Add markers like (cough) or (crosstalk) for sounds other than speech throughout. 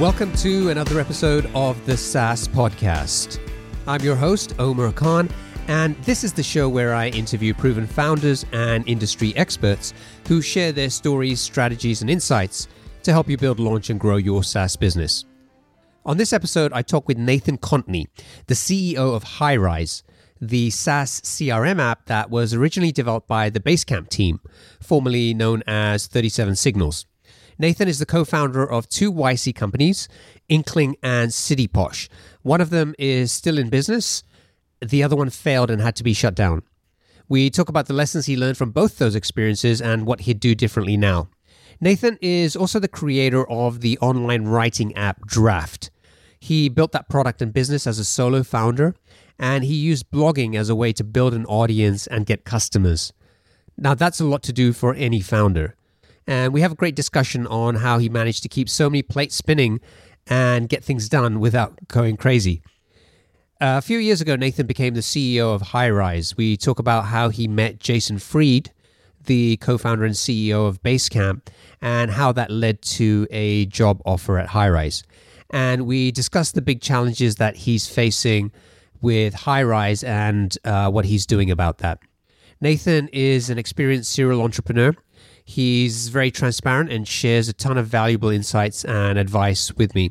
Welcome to another episode of the SaaS Podcast. I'm your host, Omer Khan, and this is the show where I interview proven founders and industry experts who share their stories, strategies, and insights to help you build, launch, and grow your SaaS business. On this episode, I talk with Nathan Kontny, the CEO of Highrise, the SaaS CRM app that was originally developed by the Basecamp team, formerly known as 37 Signals. Nathan is the co founder of two YC companies, Inkling and CityPosh. One of them is still in business, the other one failed and had to be shut down. We talk about the lessons he learned from both those experiences and what he'd do differently now. Nathan is also the creator of the online writing app Draft. He built that product and business as a solo founder, and he used blogging as a way to build an audience and get customers. Now, that's a lot to do for any founder. And we have a great discussion on how he managed to keep so many plates spinning and get things done without going crazy. a few years ago, Nathan became the CEO of Highrise. We talk about how he met Jason Fried, the co founder and CEO of Basecamp, and how that led to a job offer at Highrise and we discuss the big challenges that he's facing with Highrise and uh, what he's doing about that. Nathan is an experienced serial entrepreneur. He's very transparent and shares a ton of valuable insights and advice with me.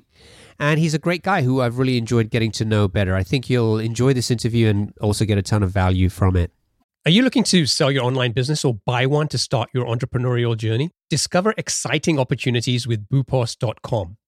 And he's a great guy who I've really enjoyed getting to know better. I think you'll enjoy this interview and also get a ton of value from it. Are you looking to sell your online business or buy one to start your entrepreneurial journey? Discover exciting opportunities with boopos.com.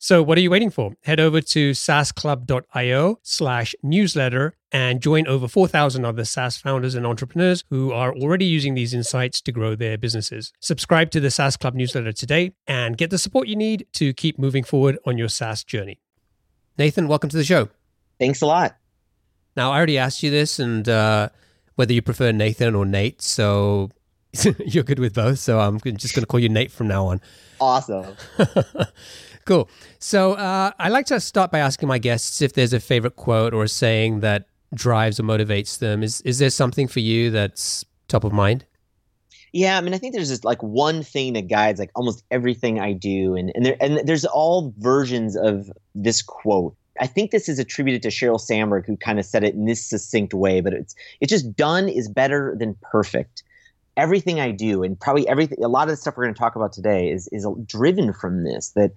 So, what are you waiting for? Head over to saasclub.io slash newsletter and join over 4,000 other SaaS founders and entrepreneurs who are already using these insights to grow their businesses. Subscribe to the SaaS Club newsletter today and get the support you need to keep moving forward on your SaaS journey. Nathan, welcome to the show. Thanks a lot. Now, I already asked you this and uh, whether you prefer Nathan or Nate. So (laughs) you're good with both. So I'm just going to call you Nate from now on. Awesome. (laughs) Cool. So uh, I like to start by asking my guests if there's a favorite quote or a saying that drives or motivates them. Is is there something for you that's top of mind? Yeah, I mean, I think there's just like one thing that guides like almost everything I do, and and there and there's all versions of this quote. I think this is attributed to Sheryl Sandberg, who kind of said it in this succinct way, but it's it's just done is better than perfect. Everything I do, and probably everything, a lot of the stuff we're going to talk about today is is driven from this. That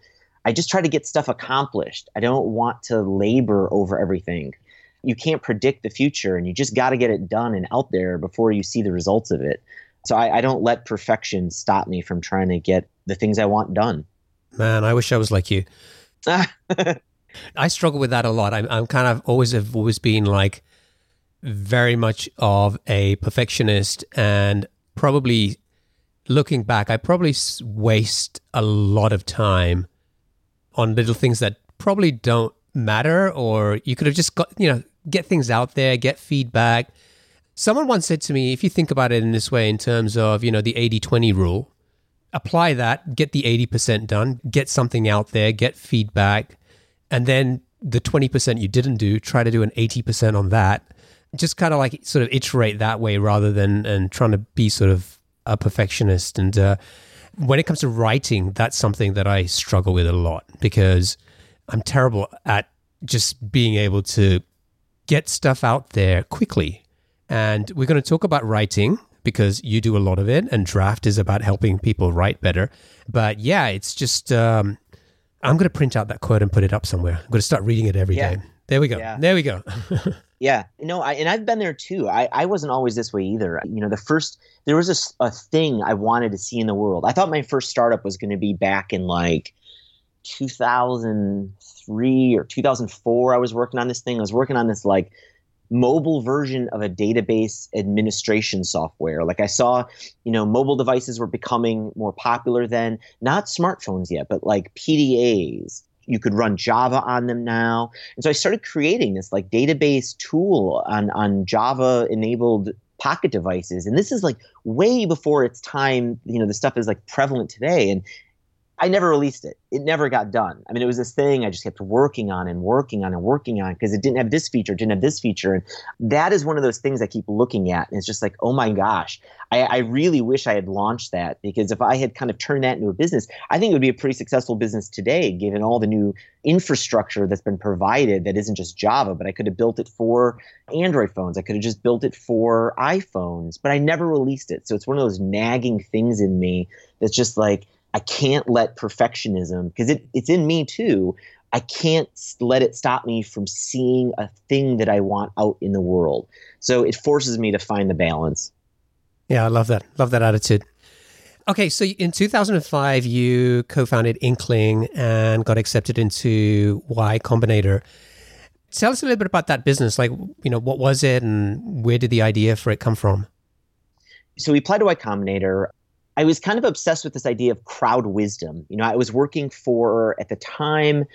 I just try to get stuff accomplished. I don't want to labor over everything. You can't predict the future, and you just got to get it done and out there before you see the results of it. So I, I don't let perfection stop me from trying to get the things I want done. Man, I wish I was like you. (laughs) I struggle with that a lot. I'm, I'm kind of always have always been like, very much of a perfectionist and probably looking back, I probably waste a lot of time on little things that probably don't matter, or you could have just got, you know, get things out there, get feedback. Someone once said to me, if you think about it in this way, in terms of, you know, the 80 20 rule, apply that, get the 80% done, get something out there, get feedback, and then the 20% you didn't do, try to do an 80% on that. Just kind of like sort of iterate that way rather than and trying to be sort of a perfectionist. And uh, when it comes to writing, that's something that I struggle with a lot because I'm terrible at just being able to get stuff out there quickly. And we're going to talk about writing because you do a lot of it, and draft is about helping people write better. But yeah, it's just um, I'm going to print out that quote and put it up somewhere. I'm going to start reading it every yeah. day. There we go. Yeah. There we go. (laughs) yeah. No, I, and I've been there too. I, I wasn't always this way either. You know, the first, there was a, a thing I wanted to see in the world. I thought my first startup was going to be back in like 2003 or 2004. I was working on this thing. I was working on this like mobile version of a database administration software. Like I saw, you know, mobile devices were becoming more popular then, not smartphones yet, but like PDAs. You could run Java on them now. And so I started creating this like database tool on, on Java enabled pocket devices. And this is like way before its time, you know, the stuff is like prevalent today. And I never released it. It never got done. I mean, it was this thing I just kept working on and working on and working on because it didn't have this feature, didn't have this feature. And that is one of those things I keep looking at. And it's just like, oh my gosh, I, I really wish I had launched that because if I had kind of turned that into a business, I think it would be a pretty successful business today, given all the new infrastructure that's been provided that isn't just Java, but I could have built it for Android phones. I could have just built it for iPhones, but I never released it. So it's one of those nagging things in me that's just like, I can't let perfectionism, because it, it's in me too. I can't let it stop me from seeing a thing that I want out in the world. So it forces me to find the balance. Yeah, I love that. Love that attitude. Okay, so in 2005, you co founded Inkling and got accepted into Y Combinator. Tell us a little bit about that business. Like, you know, what was it and where did the idea for it come from? So we applied to Y Combinator. I was kind of obsessed with this idea of crowd wisdom. You know, I was working for at the time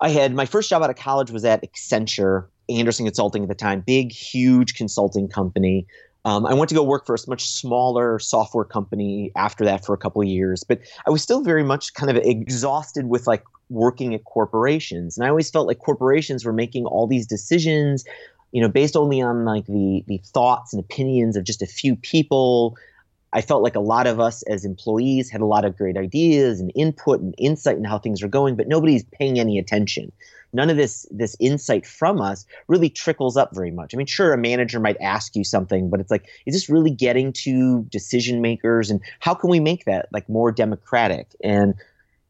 I had my first job out of college was at Accenture, Andersen Consulting at the time, big, huge consulting company. Um, I went to go work for a much smaller software company after that for a couple years, but I was still very much kind of exhausted with like working at corporations, and I always felt like corporations were making all these decisions, you know, based only on like the the thoughts and opinions of just a few people. I felt like a lot of us as employees had a lot of great ideas and input and insight in how things are going, but nobody's paying any attention. None of this this insight from us really trickles up very much. I mean, sure, a manager might ask you something, but it's like, is this really getting to decision makers? And how can we make that like more democratic? And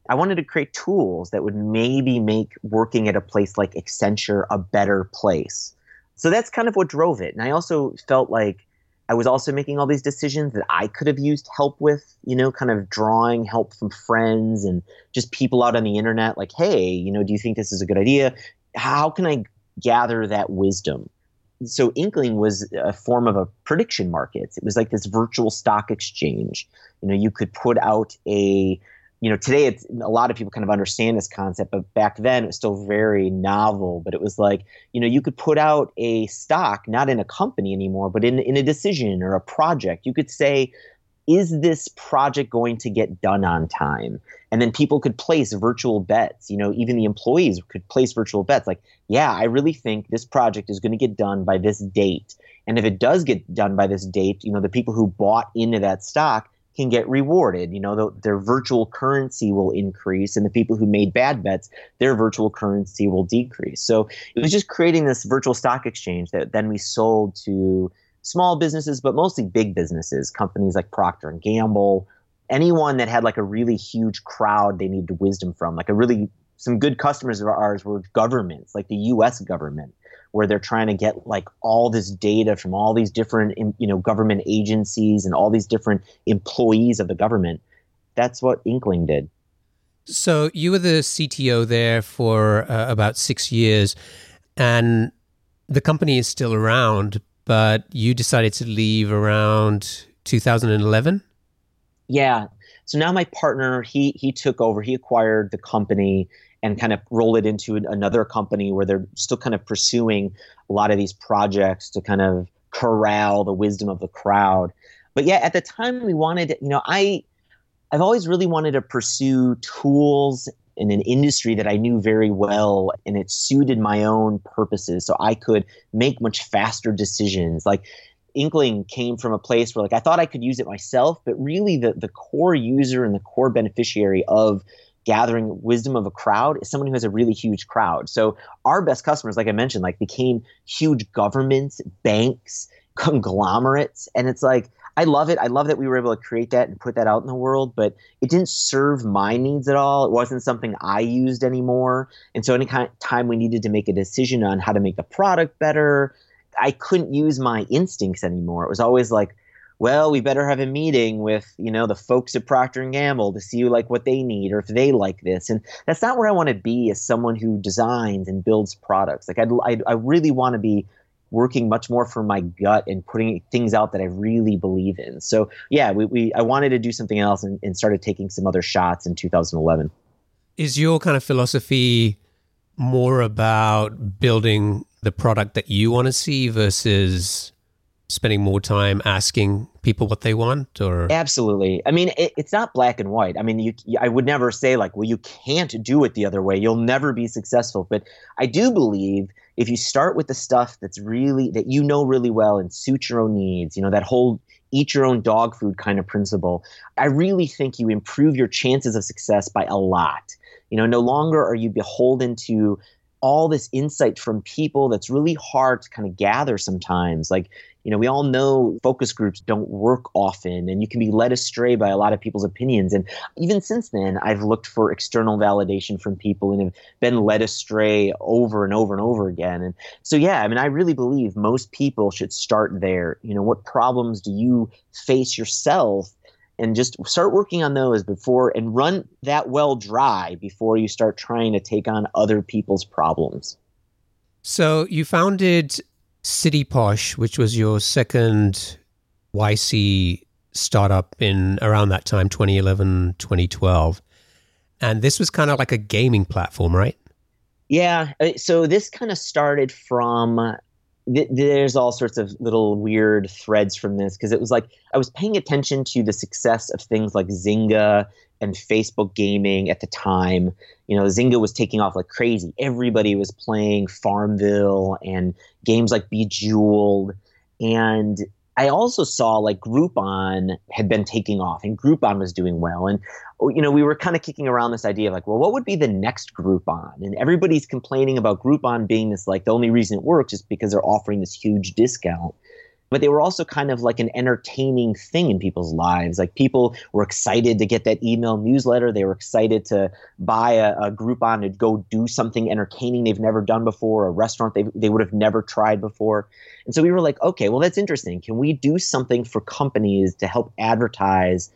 I wanted to create tools that would maybe make working at a place like Accenture a better place. So that's kind of what drove it. And I also felt like I was also making all these decisions that I could have used help with, you know, kind of drawing help from friends and just people out on the internet like, hey, you know, do you think this is a good idea? How can I gather that wisdom? So Inkling was a form of a prediction market. It was like this virtual stock exchange. You know, you could put out a you know today it's a lot of people kind of understand this concept but back then it was still very novel but it was like you know you could put out a stock not in a company anymore but in, in a decision or a project. You could say is this project going to get done on time? And then people could place virtual bets you know even the employees could place virtual bets like yeah i really think this project is going to get done by this date. And if it does get done by this date you know the people who bought into that stock can get rewarded. You know, the, their virtual currency will increase, and the people who made bad bets, their virtual currency will decrease. So it was just creating this virtual stock exchange that then we sold to small businesses, but mostly big businesses, companies like Procter and Gamble, anyone that had like a really huge crowd they needed wisdom from, like a really some good customers of ours were governments, like the U.S. government where they're trying to get like all this data from all these different you know government agencies and all these different employees of the government that's what inkling did so you were the cto there for uh, about six years and the company is still around, but you decided to leave around 2011. Yeah. So now my partner, he he took over. He acquired the company and kind of roll it into another company where they're still kind of pursuing a lot of these projects to kind of corral the wisdom of the crowd. But yeah, at the time we wanted, you know, I I've always really wanted to pursue tools in an industry that I knew very well and it suited my own purposes so I could make much faster decisions. Like Inkling came from a place where like I thought I could use it myself, but really the the core user and the core beneficiary of gathering wisdom of a crowd is someone who has a really huge crowd. So our best customers, like I mentioned, like became huge governments, banks, (laughs) conglomerates, and it's like I love it. I love that we were able to create that and put that out in the world, but it didn't serve my needs at all. It wasn't something I used anymore. And so, any kind of time we needed to make a decision on how to make the product better, I couldn't use my instincts anymore. It was always like, well, we better have a meeting with you know the folks at Procter and Gamble to see like what they need or if they like this. And that's not where I want to be as someone who designs and builds products. Like I, I, I really want to be working much more from my gut and putting things out that I really believe in. So yeah, we, we I wanted to do something else and, and started taking some other shots in 2011. Is your kind of philosophy more about building the product that you want to see versus spending more time asking people what they want or? Absolutely. I mean it, it's not black and white. I mean you i would never say like well you can't do it the other way. You'll never be successful. But i do believe if you start with the stuff that's really that you know really well and suit your own needs you know that whole eat your own dog food kind of principle i really think you improve your chances of success by a lot. You know no longer are you beholden to all this insight from people that's really hard to kind of gather sometimes like you know, we all know focus groups don't work often and you can be led astray by a lot of people's opinions. And even since then, I've looked for external validation from people and have been led astray over and over and over again. And so, yeah, I mean, I really believe most people should start there. You know, what problems do you face yourself? And just start working on those before and run that well dry before you start trying to take on other people's problems. So you founded City Posh, which was your second YC startup in around that time, 2011, 2012. And this was kind of like a gaming platform, right? Yeah. Uh, so this kind of started from th- there's all sorts of little weird threads from this because it was like I was paying attention to the success of things like Zynga and Facebook gaming at the time. You know, Zynga was taking off like crazy. Everybody was playing Farmville and games like Bejeweled. And I also saw like Groupon had been taking off and Groupon was doing well. And, oh, you know, we were kind of kicking around this idea of like, well, what would be the next Groupon? And everybody's complaining about Groupon being this like the only reason it works is because they're offering this huge discount but they were also kind of like an entertaining thing in people's lives. Like people were excited to get that email newsletter. They were excited to buy a, a Groupon to go do something entertaining they've never done before, a restaurant they, they would have never tried before. And so we were like, okay, well, that's interesting. Can we do something for companies to help advertise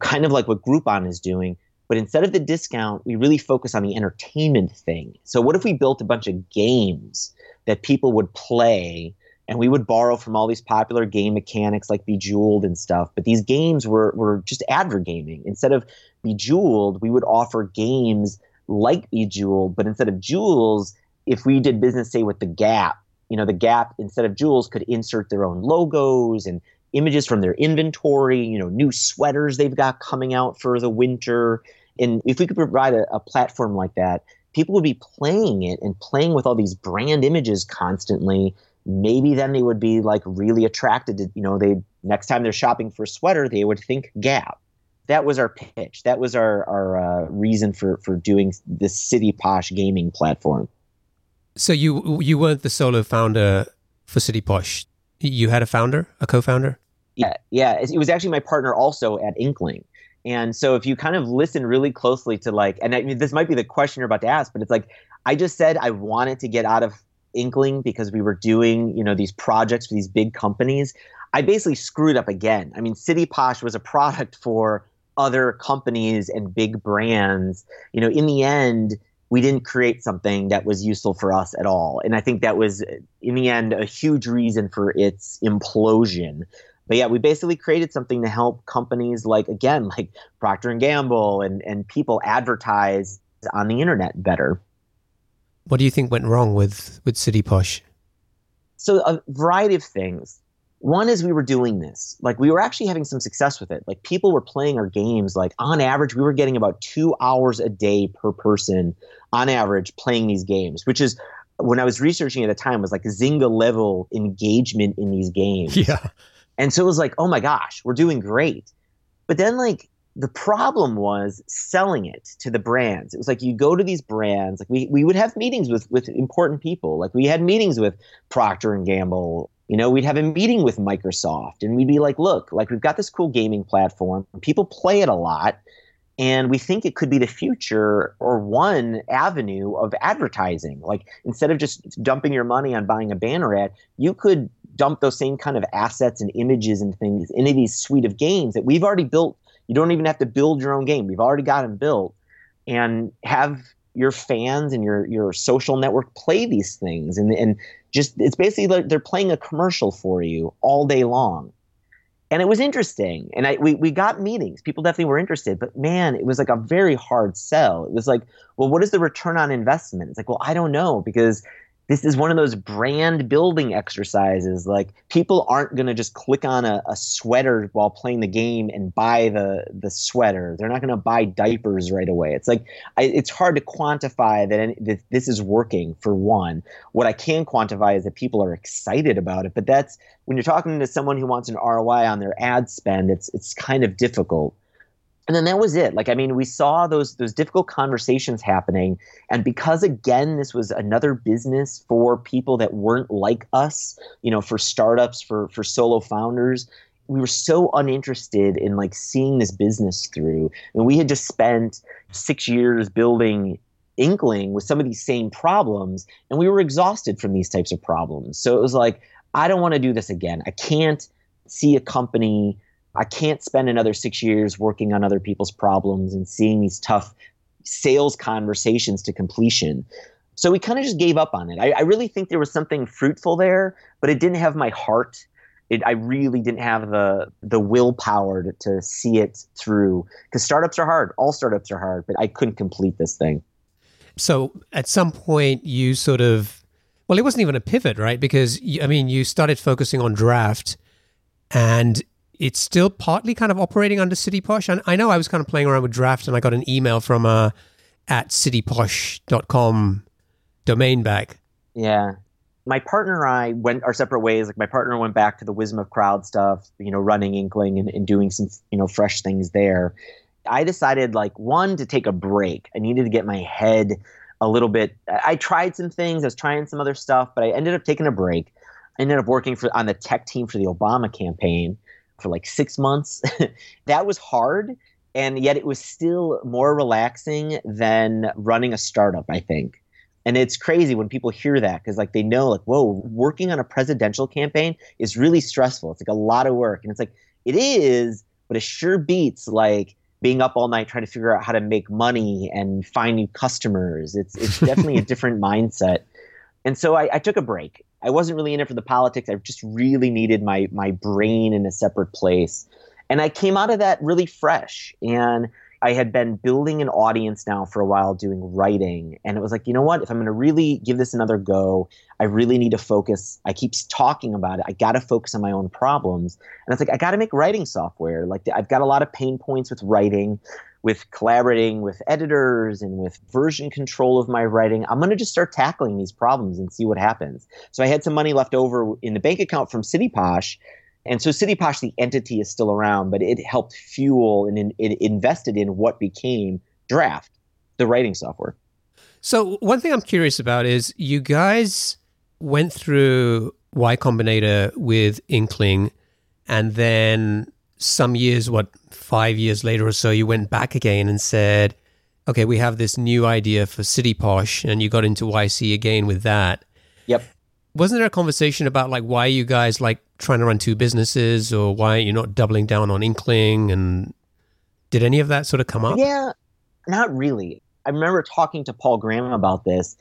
kind of like what Groupon is doing? But instead of the discount, we really focus on the entertainment thing. So what if we built a bunch of games that people would play and we would borrow from all these popular game mechanics like Bejeweled and stuff. But these games were were just advert gaming. Instead of Bejeweled, we would offer games like Bejeweled, but instead of jewels, if we did business say with the Gap, you know, the Gap instead of jewels could insert their own logos and images from their inventory, you know, new sweaters they've got coming out for the winter. And if we could provide a, a platform like that, people would be playing it and playing with all these brand images constantly maybe then they would be like really attracted to you know they next time they're shopping for a sweater they would think gap. That was our pitch. That was our our uh, reason for for doing this city posh gaming platform. So you you weren't the solo founder for city posh. You had a founder a co-founder? Yeah yeah. It was actually my partner also at inkling. And so if you kind of listen really closely to like and I mean, this might be the question you're about to ask but it's like i just said i wanted to get out of inkling because we were doing you know these projects for these big companies i basically screwed up again i mean city posh was a product for other companies and big brands you know in the end we didn't create something that was useful for us at all. And I think that was, in the end, a huge reason for its implosion. But yeah, we basically created something to help companies like, again, like Procter and Gamble and, and people advertise on the internet better. What do you think went wrong with, with City Posh? So a variety of things. One is we were doing this. Like we were actually having some success with it. Like people were playing our games. Like on average, we were getting about two hours a day per person on average playing these games, which is when I was researching at the time was like Zynga level engagement in these games. (laughs) Yeah. And so it was like, oh my gosh, we're doing great. But then like the problem was selling it to the brands. It was like you go to these brands, like we, we would have meetings with with important people. Like we had meetings with Procter and Gamble, you know, we'd have a meeting with Microsoft and we'd be like, look, like we've got this cool gaming platform. People play it a lot. And we think it could be the future or one avenue of advertising. Like instead of just dumping your money on buying a banner ad, you could dump those same kind of assets and images and things into these suite of games that we've already built. You don't even have to build your own game. We've already got them built. And have your fans and your your social network play these things. And and just it's basically like they're playing a commercial for you all day long. And it was interesting. And I, we, we got meetings. People definitely were interested. But man it was like a very hard sell. It was like well what is the return on investment? It's like well i don't know because this is one of those brand building exercises. Like people aren't going to just click on a, a, sweater while playing the game and buy the the sweater. They're not going to buy diapers right away. It's like I, it's hard to quantify that, any, that this is working. For one, what I can quantify is that people are excited about it. But that's when you're talking to someone who wants an ROI on their ad spend. It's it's kind of difficult and then that was it. Like i mean we saw those those difficult conversations happening. And because again this was another business for people that weren't like us you know for startups for for solo founders we were so uninterested in like seeing this business through. And we had just spent six years building inkling with some of these same problems and we were exhausted from these types of problems. So it was like i don't want to do this again. I can't see a company I can't spend another six years working on other people's problems and seeing these tough sales conversations to completion. So we kind of just gave up on it. I, I, really think there was something fruitful there, but it didn't have my heart. It, I really didn't have the the willpower to, to see it through because startups are hard. All startups are hard, but I couldn't complete this thing. So at some point, you sort of well, it wasn't even a pivot, right? Because I mean, you started focusing on draft, and it's still partly kind of operating under City Posh. And I know I was kind of playing around with Draft and I got an email from uh, at cityposh.com domain back. Yeah. My partner and I went our separate ways. Like my partner went back to the wisdom of crowd stuff, you know, running Inkling and, and doing some, you know, fresh things there. I decided like one to take a break. I needed to get my head a little bit. I tried some things. I was trying some other stuff, but I ended up taking a break. I ended up working for on the tech team for the Obama campaign for like six months. (laughs) that was hard. And yet it was still more relaxing than running a startup, I think. And it's crazy when people hear that because like they know like, whoa, working on a presidential campaign is really stressful. It's like a lot of work. And it's like, it is, but it sure beats like being up all night trying to figure out how to make money and find new customers. It's it's (laughs) definitely a different mindset. And so I, I, took a break. I wasn't really in it for the politics. I just really needed my my brain in a separate place. And I came out of that really fresh. And I had been building an audience now for a while doing writing. And it was like, you know what? If I'm going to really give this another go, I really need to focus. I keep talking about it. I got to focus on my own problems. And it's like, I got to make writing software. Like, I've got a lot of pain points with writing with collaborating with editors and with version control of my writing, I'm going to just start tackling these problems and see what happens. So I had some money left over in the bank account from CityPosh. And so CityPosh, the entity, is still around, but it helped fuel and it invested in what became Draft, the writing software. So one thing I'm curious about is you guys went through Y Combinator with Inkling, and then some years, what, five years later or so, you went back again and said, okay, we have this new idea for City Posh, and you got into YC again with that. Yep. Wasn't there a conversation about like why you guys like trying to run two businesses or why you're not doubling down on Inkling? And did any of that sort of come up? Yeah, not really. I remember talking to Paul Graham about this,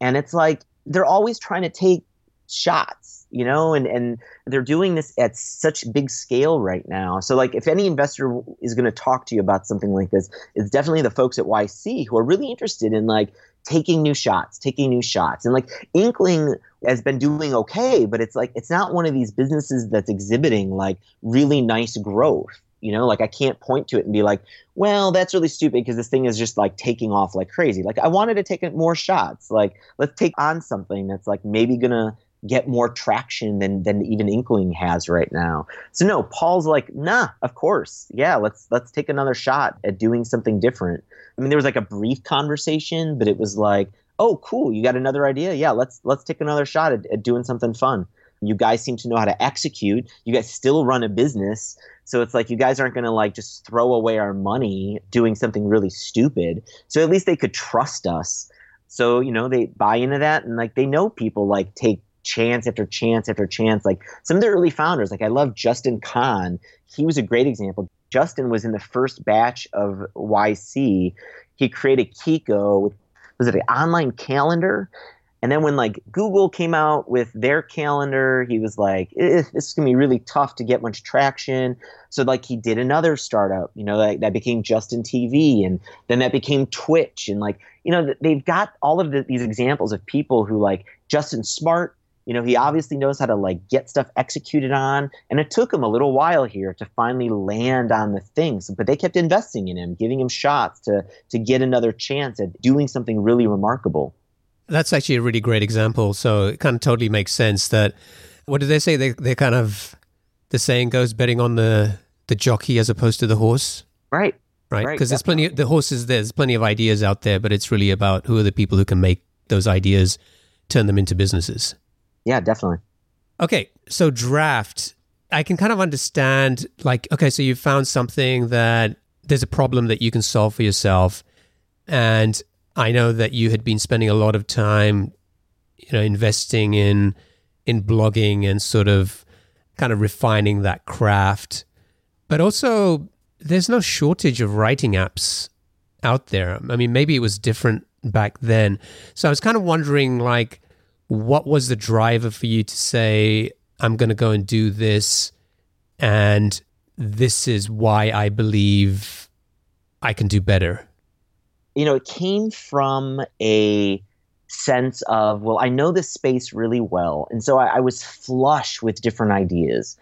and it's like they're always trying to take shots, you know, and, and they're doing this at such big scale right now. So, like, if any investor is going to talk to you about something like this, it's definitely the folks at YC who are really interested in like taking new shots, taking new shots. And like Inkling has been doing okay, but it's like it's not one of these businesses that's exhibiting like really nice growth. You know, like I can't point to it and be like, well, that's really stupid because this thing is just like taking off like crazy. Like I wanted to take more shots. Like let's take on something that's like maybe gonna get more traction than than even Inkling has right now. So no, Paul's like, nah, of course, yeah, let's let's take another shot at doing something different. I mean, there was like a brief conversation, but it was like, oh, cool, you got another idea? Yeah, let's let's take another shot at, at doing something fun. You guys seem to know how to execute. You guys still run a business. So it's like you guys aren't going to like just throw away our money doing something really stupid. So at least they could trust us. So, you know, they buy into that and like they know people like take chance after chance after chance. Like some of the early founders, like I love Justin Kan. He was a great example. Justin was in the first batch of YC. He created Kiko was it an online calendar? And then when like Google came out with their calendar, he was like, eh, "This is gonna be really tough to get much traction." So like he did another startup, you know, that, that became Justin TV, and then that became Twitch, and like you know they've got all of the, these examples of people who like Justin Smart you know, he obviously knows how to like get stuff executed on, and it took him a little while here to finally land on the things. But they kept investing in him, giving him shots to to get another chance at doing something really remarkable. That's actually a really great example. So it kind of totally makes sense that what do they say? They they kind of the saying goes betting on the the jockey as opposed to the horse. Right. Right. Because right, there's plenty of the horses there's plenty of ideas out there, but it's really about who are the people who can make those ideas turn them into businesses. Yeah, definitely. Okay, so draft. I can kind of understand, like, okay, so you found something that there's a problem that you can solve for yourself. And I know that you had been spending a lot of time, you know, investing in in blogging and sort of kind of refining that craft. But also there's no shortage of writing apps out there. I mean, maybe it was different back then. So I was kind of wondering like what was the driver for you to say, I'm going to go and do this? And this is why I believe I can do better? You know, it came from a sense of, well, I know this space really well. And so I, I was flush with different ideas.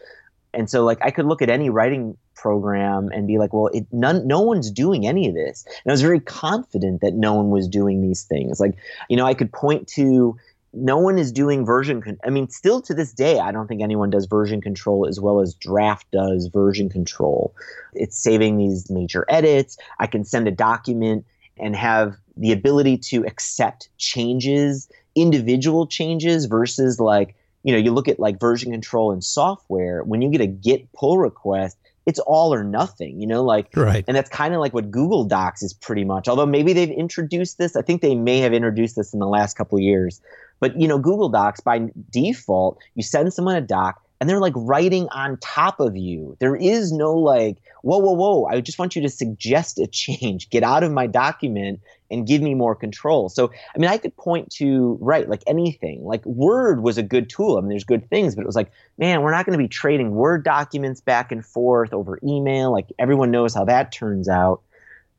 And so, like, I could look at any writing program and be like, well, it, none, no one's doing any of this. And I was very confident that no one was doing these things. Like, you know, I could point to no one is doing version con- i mean still to this day i don't think anyone does version control as well as draft does version control. It's saving these major edits. I can send a document and have the ability to accept changes individual changes versus like you know you look at like version control in software when you get a git pull request it's all or nothing, you know, like, right. and that's kind of like what Google Docs is pretty much. Although maybe they've introduced this, I think they may have introduced this in the last couple years, but you know, Google Docs by default, you send someone a doc and they're like writing on top of you. There is no like, whoa, whoa, whoa. I just want you to suggest a change. Get out of my document and give me more control. So, I mean, I could point to, right, like anything. Like Word was a good tool. I mean, there's good things, but it was like, man, we're not going to be trading Word documents back and forth over email. Like everyone knows how that turns out.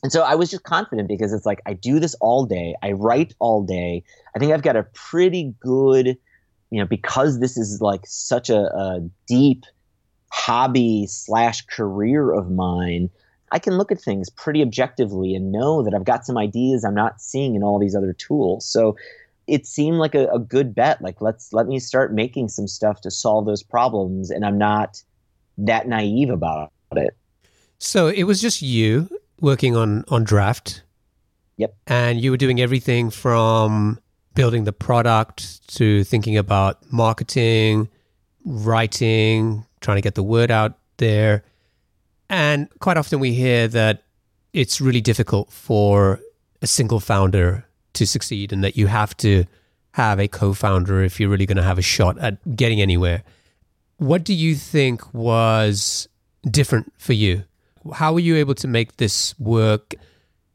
And so I was just confident because it's like I do this all day. I write all day. I think I've got a pretty good, you know, because this is like such a, a deep hobby slash career of mine. I can look at things pretty objectively and know that I've got some ideas I'm not seeing in all these other tools. So it seemed like a, a good bet. Like let's let me start making some stuff to solve those problems, and I'm not that naive about it. So it was just you working on on draft. Yep. And you were doing everything from building the product to thinking about marketing, writing, trying to get the word out there. And quite often we hear that it's really difficult for a single founder to succeed and that you have to have a co founder if you're really going to have a shot at getting anywhere. What do you think was different for you? How were you able to make this work?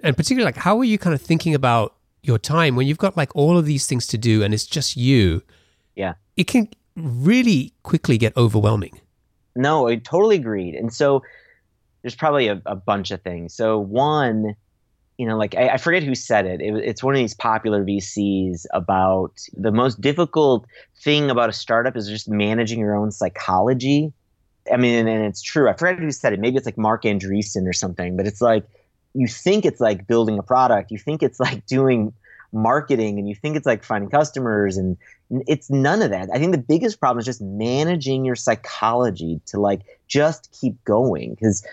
And particularly, like, how are you kind of thinking about your time when you've got like all of these things to do and it's just you? Yeah. It can really quickly get overwhelming. No, I totally agreed. And so there's probably a, a bunch of things. So, one, you know, like I, I forget who said it. it. It's one of these popular VCs about the most difficult thing about a startup is just managing your own psychology. I mean, and it's true. I forget who said it. Maybe it's like Marc Andreessen or something, but it's like you think it's like building a product, you think it's like doing marketing, and you think it's like finding customers, and it's none of that. I think the biggest problem is just managing your psychology to like just keep going because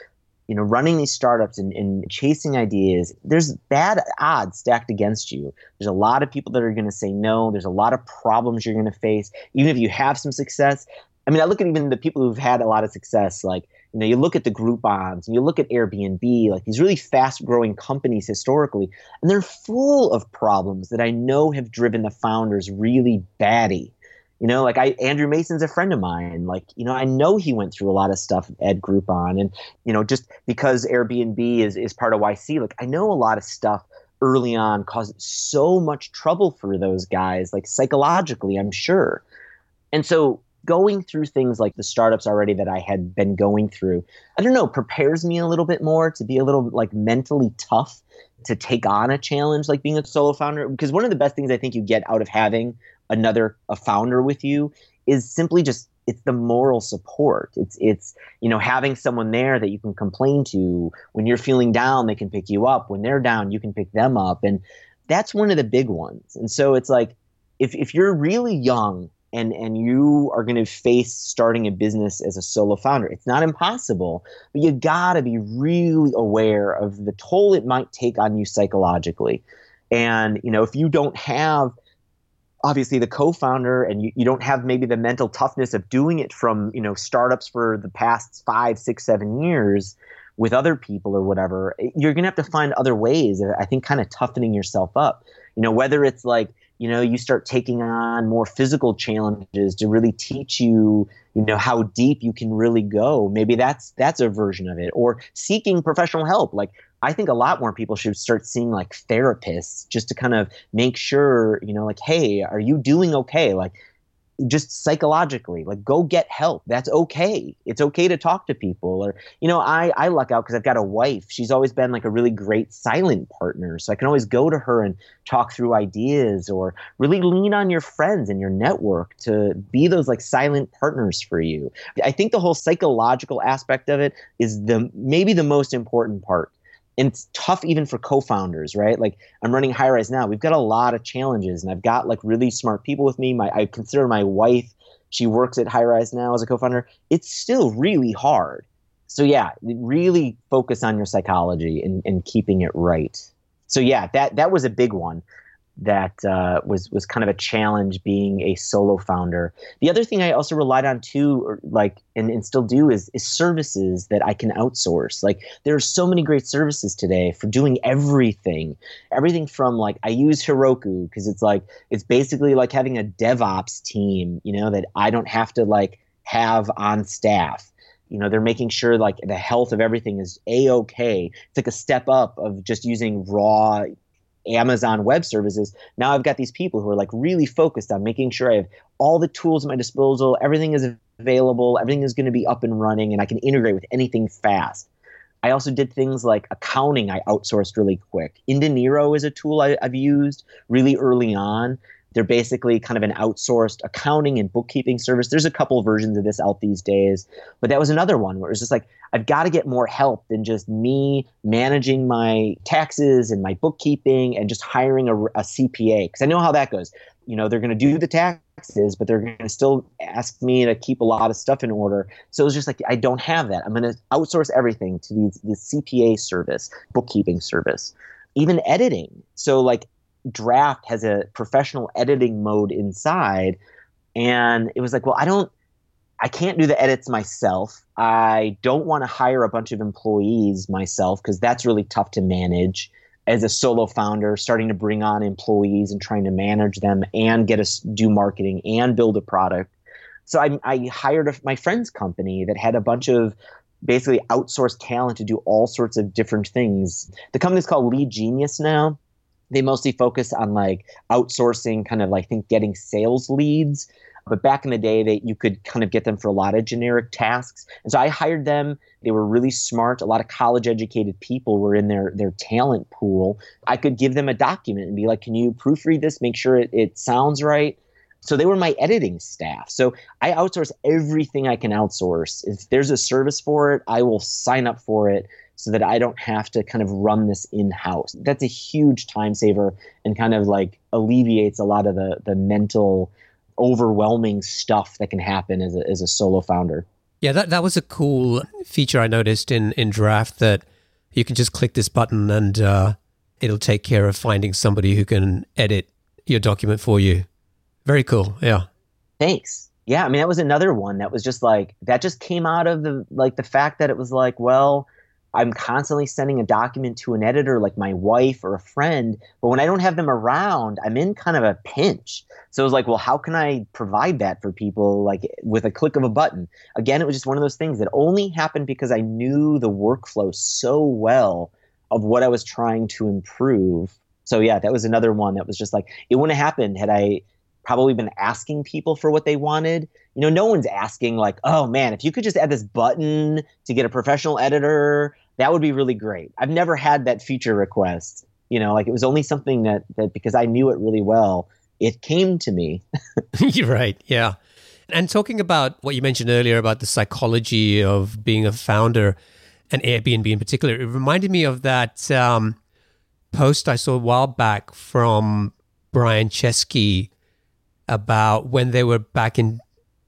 you know, running these startups and, and, chasing ideas, there's bad odds stacked against you. There's a lot of people that are going to say no. There's a lot of problems you're going to face. Even if you have some success, I mean, I look at even the people who've had a lot of success, like, you know, you look at the Groupons and you look at Airbnb, like these really fast growing companies historically, and they're full of problems that I know have driven the founders really batty. You know, like I Andrew Mason's a friend of mine. Like, you know, I know he went through a lot of stuff at Groupon. And, you know, just because Airbnb is, is part of YC, like I know a lot of stuff early on caused so much trouble for those guys, like psychologically, I'm sure. And so going through things like the startups already that I had been going through, I don't know, prepares me a little bit more to be a little like mentally tough to take on a challenge like being a solo founder. Because one of the best things I think you get out of having another a founder with you is simply just it's the moral support. It's it's you know having someone there that you can complain to. When you're feeling down they can pick you up. When they're down you can pick them up. And that's one of the big ones. And so it's like if if you're really young and and you are going to face starting a business as a solo founder it's not impossible but you got to be really aware of the toll it might take on you psychologically. And you know if you don't have obviously the co-founder and you, you don't have maybe the mental toughness of doing it from you know startups for the past five six seven years with other people or whatever you're to have to find other ways i think kind of toughening yourself up. You know whether it's like you know you start taking on more physical challenges to really teach you you know how deep you can really go. Maybe that's that's a version of it. Or seeking professional help. Like I think a lot more people should start seeing like therapists just to kind of make sure, you know, like, hey, are you doing okay? Like, just psychologically, like, go get help. That's okay. It's okay to talk to people. Or, you know, I, I luck out because I've got a wife. She's always been like a really great silent partner. So I can always go to her and talk through ideas or really lean on your friends and your network to be those like silent partners for you. I think the whole psychological aspect of it is the maybe the most important part and it's tough even for co-founders right? Like i'm running Highrise now. We've got a lot of challenges and i've got like really smart people with me. My i consider my wife she works at Highrise now as a co-founder. It's still really hard. So yeah really focus on your psychology and, and keeping it right. So yeah that that was a big one that uh, was was kind of a challenge being a solo founder. The other thing I also relied on too, like and, and still do, is is services that I can outsource. Like there are so many great services today for doing everything, everything from like I use Heroku because it's like it's basically like having a DevOps team, you know, that I don't have to like have on staff you know they're making sure like the health of everything is a-ok it's like a step up of just using raw Amazon Web Services, now I've got these people who are like really focused on making sure I have all the tools at my disposal, everything is available, everything is going to be up and running, and I can integrate with anything fast. I also did things like accounting, I outsourced really quick. inDinero is a tool I, have used really early on. They're basically kind of an outsourced accounting and bookkeeping service. There's a couple versions of this out these days, but that was another one where it was just like, I've got to get more help than just me managing my taxes and my bookkeeping and just hiring a, a CPA. Because I know how that goes. You know, they're going to do the taxes, but they're going to still ask me to keep a lot of stuff in order. So it was just like, I don't have that. I'm going to outsource everything to the, the CPA service, bookkeeping service, even editing. So, like, draft has a professional editing mode inside and it was like well i don't i can't do the edits myself i don't want to hire a bunch of employees myself because that's really tough to manage as a solo founder starting to bring on employees and trying to manage them and get us do marketing and build a product so i, I hired a, my friend's company that had a bunch of basically outsourced talent to do all sorts of different things. The company's called LeadGenius now. They mostly focus on like outsourcing, kind of like I think getting sales leads. But back in the day, that you could kind of get them for a lot of generic tasks. And so I hired them. They were really smart. A lot of college educated people were in their their talent pool. I could give them a document and be like, "Can you proofread this? Make sure it, it sounds right." So they were my editing staff. So I outsource everything I can outsource. If there's a service for it, I will sign up for it so that I don't have to kind of run this in house. That's a huge time saver and kind of like alleviates a lot of the the mental overwhelming stuff that can happen as a, as a solo founder. Yeah, that, that was a cool feature I noticed in, in Draft that you can just click this button and uh, it'll take care of finding somebody who can edit your document for you. Very cool. Yeah. Thanks. Yeah, I mean that was another one that was just like that just came out of the like the fact that it was like, well, I'm constantly sending a document to an editor like my wife or a friend, but when I don't have them around, I'm in kind of a pinch. So it was like, well, how can I provide that for people like with a click of a button? Again, it was just one of those things that only happened because I knew the workflow so well of what I was trying to improve. So yeah, that was another one that was just like it wouldn't have happened had I probably been asking people for what they wanted. You know, no one's asking like, "Oh man, if you could just add this button to get a professional editor, that would be really great." I've never had that feature request. You know, like it was only something that that because I knew it really well, it came to me. You're (laughs) (laughs) right. Yeah. And talking about what you mentioned earlier about the psychology of being a founder and Airbnb in particular, it reminded me of that um, post I saw a while back from Brian Chesky about when they were back in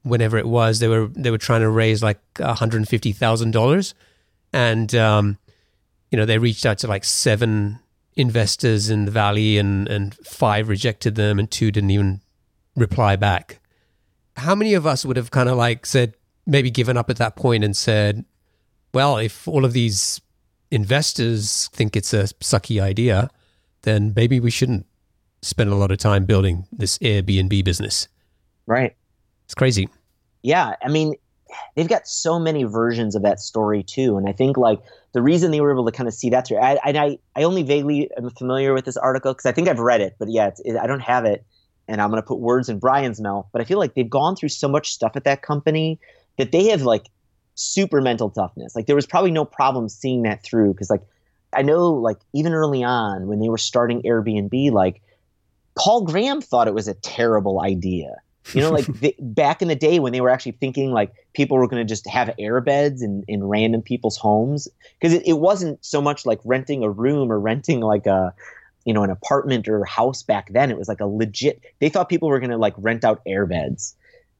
whenever it was they were they were trying to raise like hundred fifty thousand dollars, and um, you know they reached out to like seven investors in the valley, and and five rejected them, and two didn't even reply back. How many of us would have kind of like said maybe given up at that point and said, well, if all of these investors think it's a sucky idea, then maybe we shouldn't spend a lot of time building this Airbnb business. Right. It's crazy. Yeah. I mean, they've got so many versions of that story too. And I think like the reason they were able to kind of see that through, I, I, I only vaguely am familiar with this article because I think I've read it, but yeah, it, I don't have it. And I'm going to put words in Brian's mouth, but I feel like they've gone through so much stuff at that company that they have like super mental toughness. Like there was probably no problem seeing that through because like I know like even early on when they were starting Airbnb, like Paul Graham thought it was a terrible idea. You know, like (laughs) the, back in the day when they were actually thinking like people were going to just have air beds in, in random people's homes. Because it, it wasn't so much like renting a room or renting like a, you know, an apartment or house back then. It was like a legit, they thought people were going to like rent out air beds.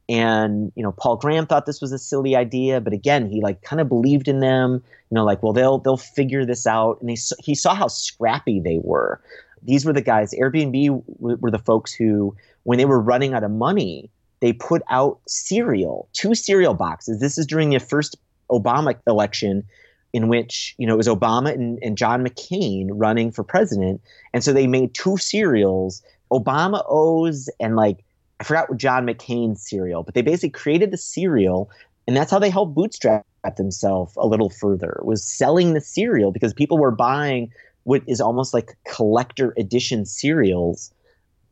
And, you know, Paul Graham thought this was a silly idea, but again, he like kind of believed in them, you know, like, well, they'll, they'll figure this out. And he, he saw how scrappy they were these were the guys. Airbnb were the folks who, when they were running out of money, they put out cereal, two cereal boxes. This is during the first Obama election, in which you know it was Obama and, and John McCain running for president, and so they made two cereals, Obama O's and like I forgot what John McCain's cereal, but they basically created the cereal, and that's how they helped bootstrap themselves a little further was selling the cereal because people were buying what is almost like collector edition cereals.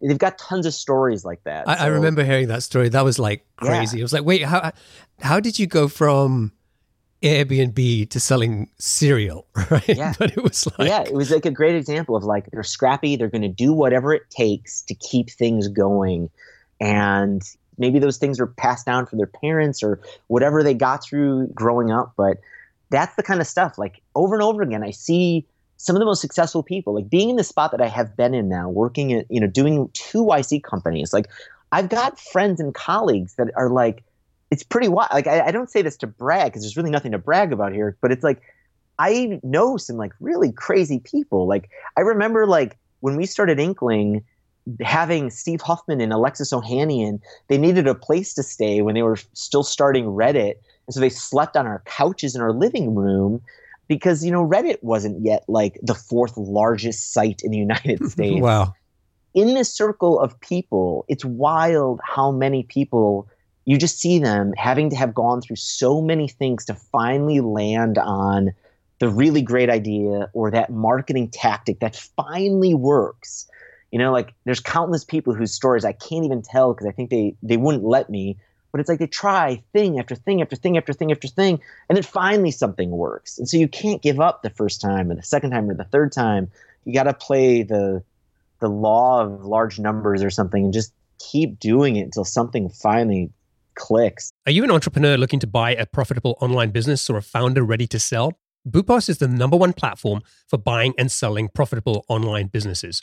They've got tons of stories like that. I, so. I remember hearing that story. That was like crazy. Yeah. I was like, wait, how how did you go from Airbnb to selling cereal, (laughs) right? Yeah. But it was like Yeah, it was like a great example of like they're scrappy, they're gonna do whatever it takes to keep things going. And maybe those things were passed down from their parents or whatever they got through growing up. But that's the kind of stuff. Like over and over again, I see some of the most successful people, like being in the spot that I have been in now, working at, you know, doing two YC companies, like I've got friends and colleagues that are like, it's pretty wild. Like, I, I don't say this to brag because there's really nothing to brag about here, but it's like, I know some like really crazy people. Like, I remember like when we started Inkling, having Steve Huffman and Alexis Ohanian, they needed a place to stay when they were still starting Reddit. And so they slept on our couches in our living room because you know Reddit wasn't yet like the fourth largest site in the United (laughs) States. wow. In this circle of people, it's wild how many people you just see them having to have gone through so many things to finally land on the really great idea or that marketing tactic that finally works. You know, like there's countless people whose stories I can't even tell because I think they they wouldn't let me. But it's like they try thing after thing after thing after thing after thing, and then finally something works. And so you can't give up the first time or the second time or the third time. You got to play the the law of large numbers or something and just keep doing it until something finally clicks. Are you an entrepreneur looking to buy a profitable online business or a founder ready to sell? Boopos is the number one platform for buying and selling profitable online businesses.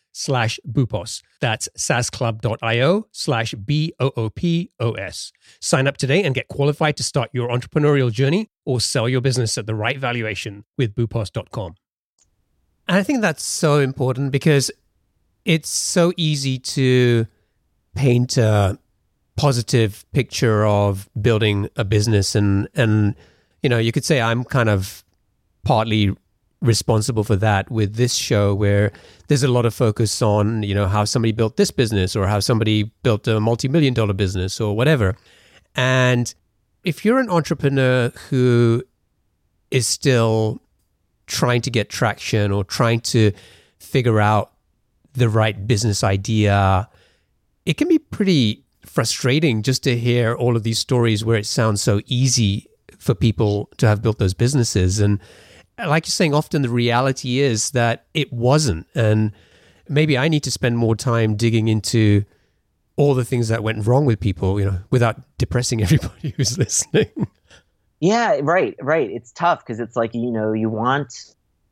slash Boopos. That's saasclub.io slash B-O-O-P-O-S. Sign up today and get qualified to start your entrepreneurial journey or sell your business at the right valuation with boopos.com. And I think that's so important because it's so easy to paint a positive picture of building a business and and you know, you could say I'm kind of partly responsible for that with this show where there's a lot of focus on, you know, how somebody built this business or how somebody built a multi-million dollar business or whatever. And if you're an entrepreneur who is still trying to get traction or trying to figure out the right business idea, it can be pretty frustrating just to hear all of these stories where it sounds so easy for people to have built those businesses. And like you're saying, often the reality is that it wasn't. And maybe I need to spend more time digging into all the things that went wrong with people, you know, without depressing (laughs) everybody who's listening. Yeah, right, right. It's tough because it's like, you know, you want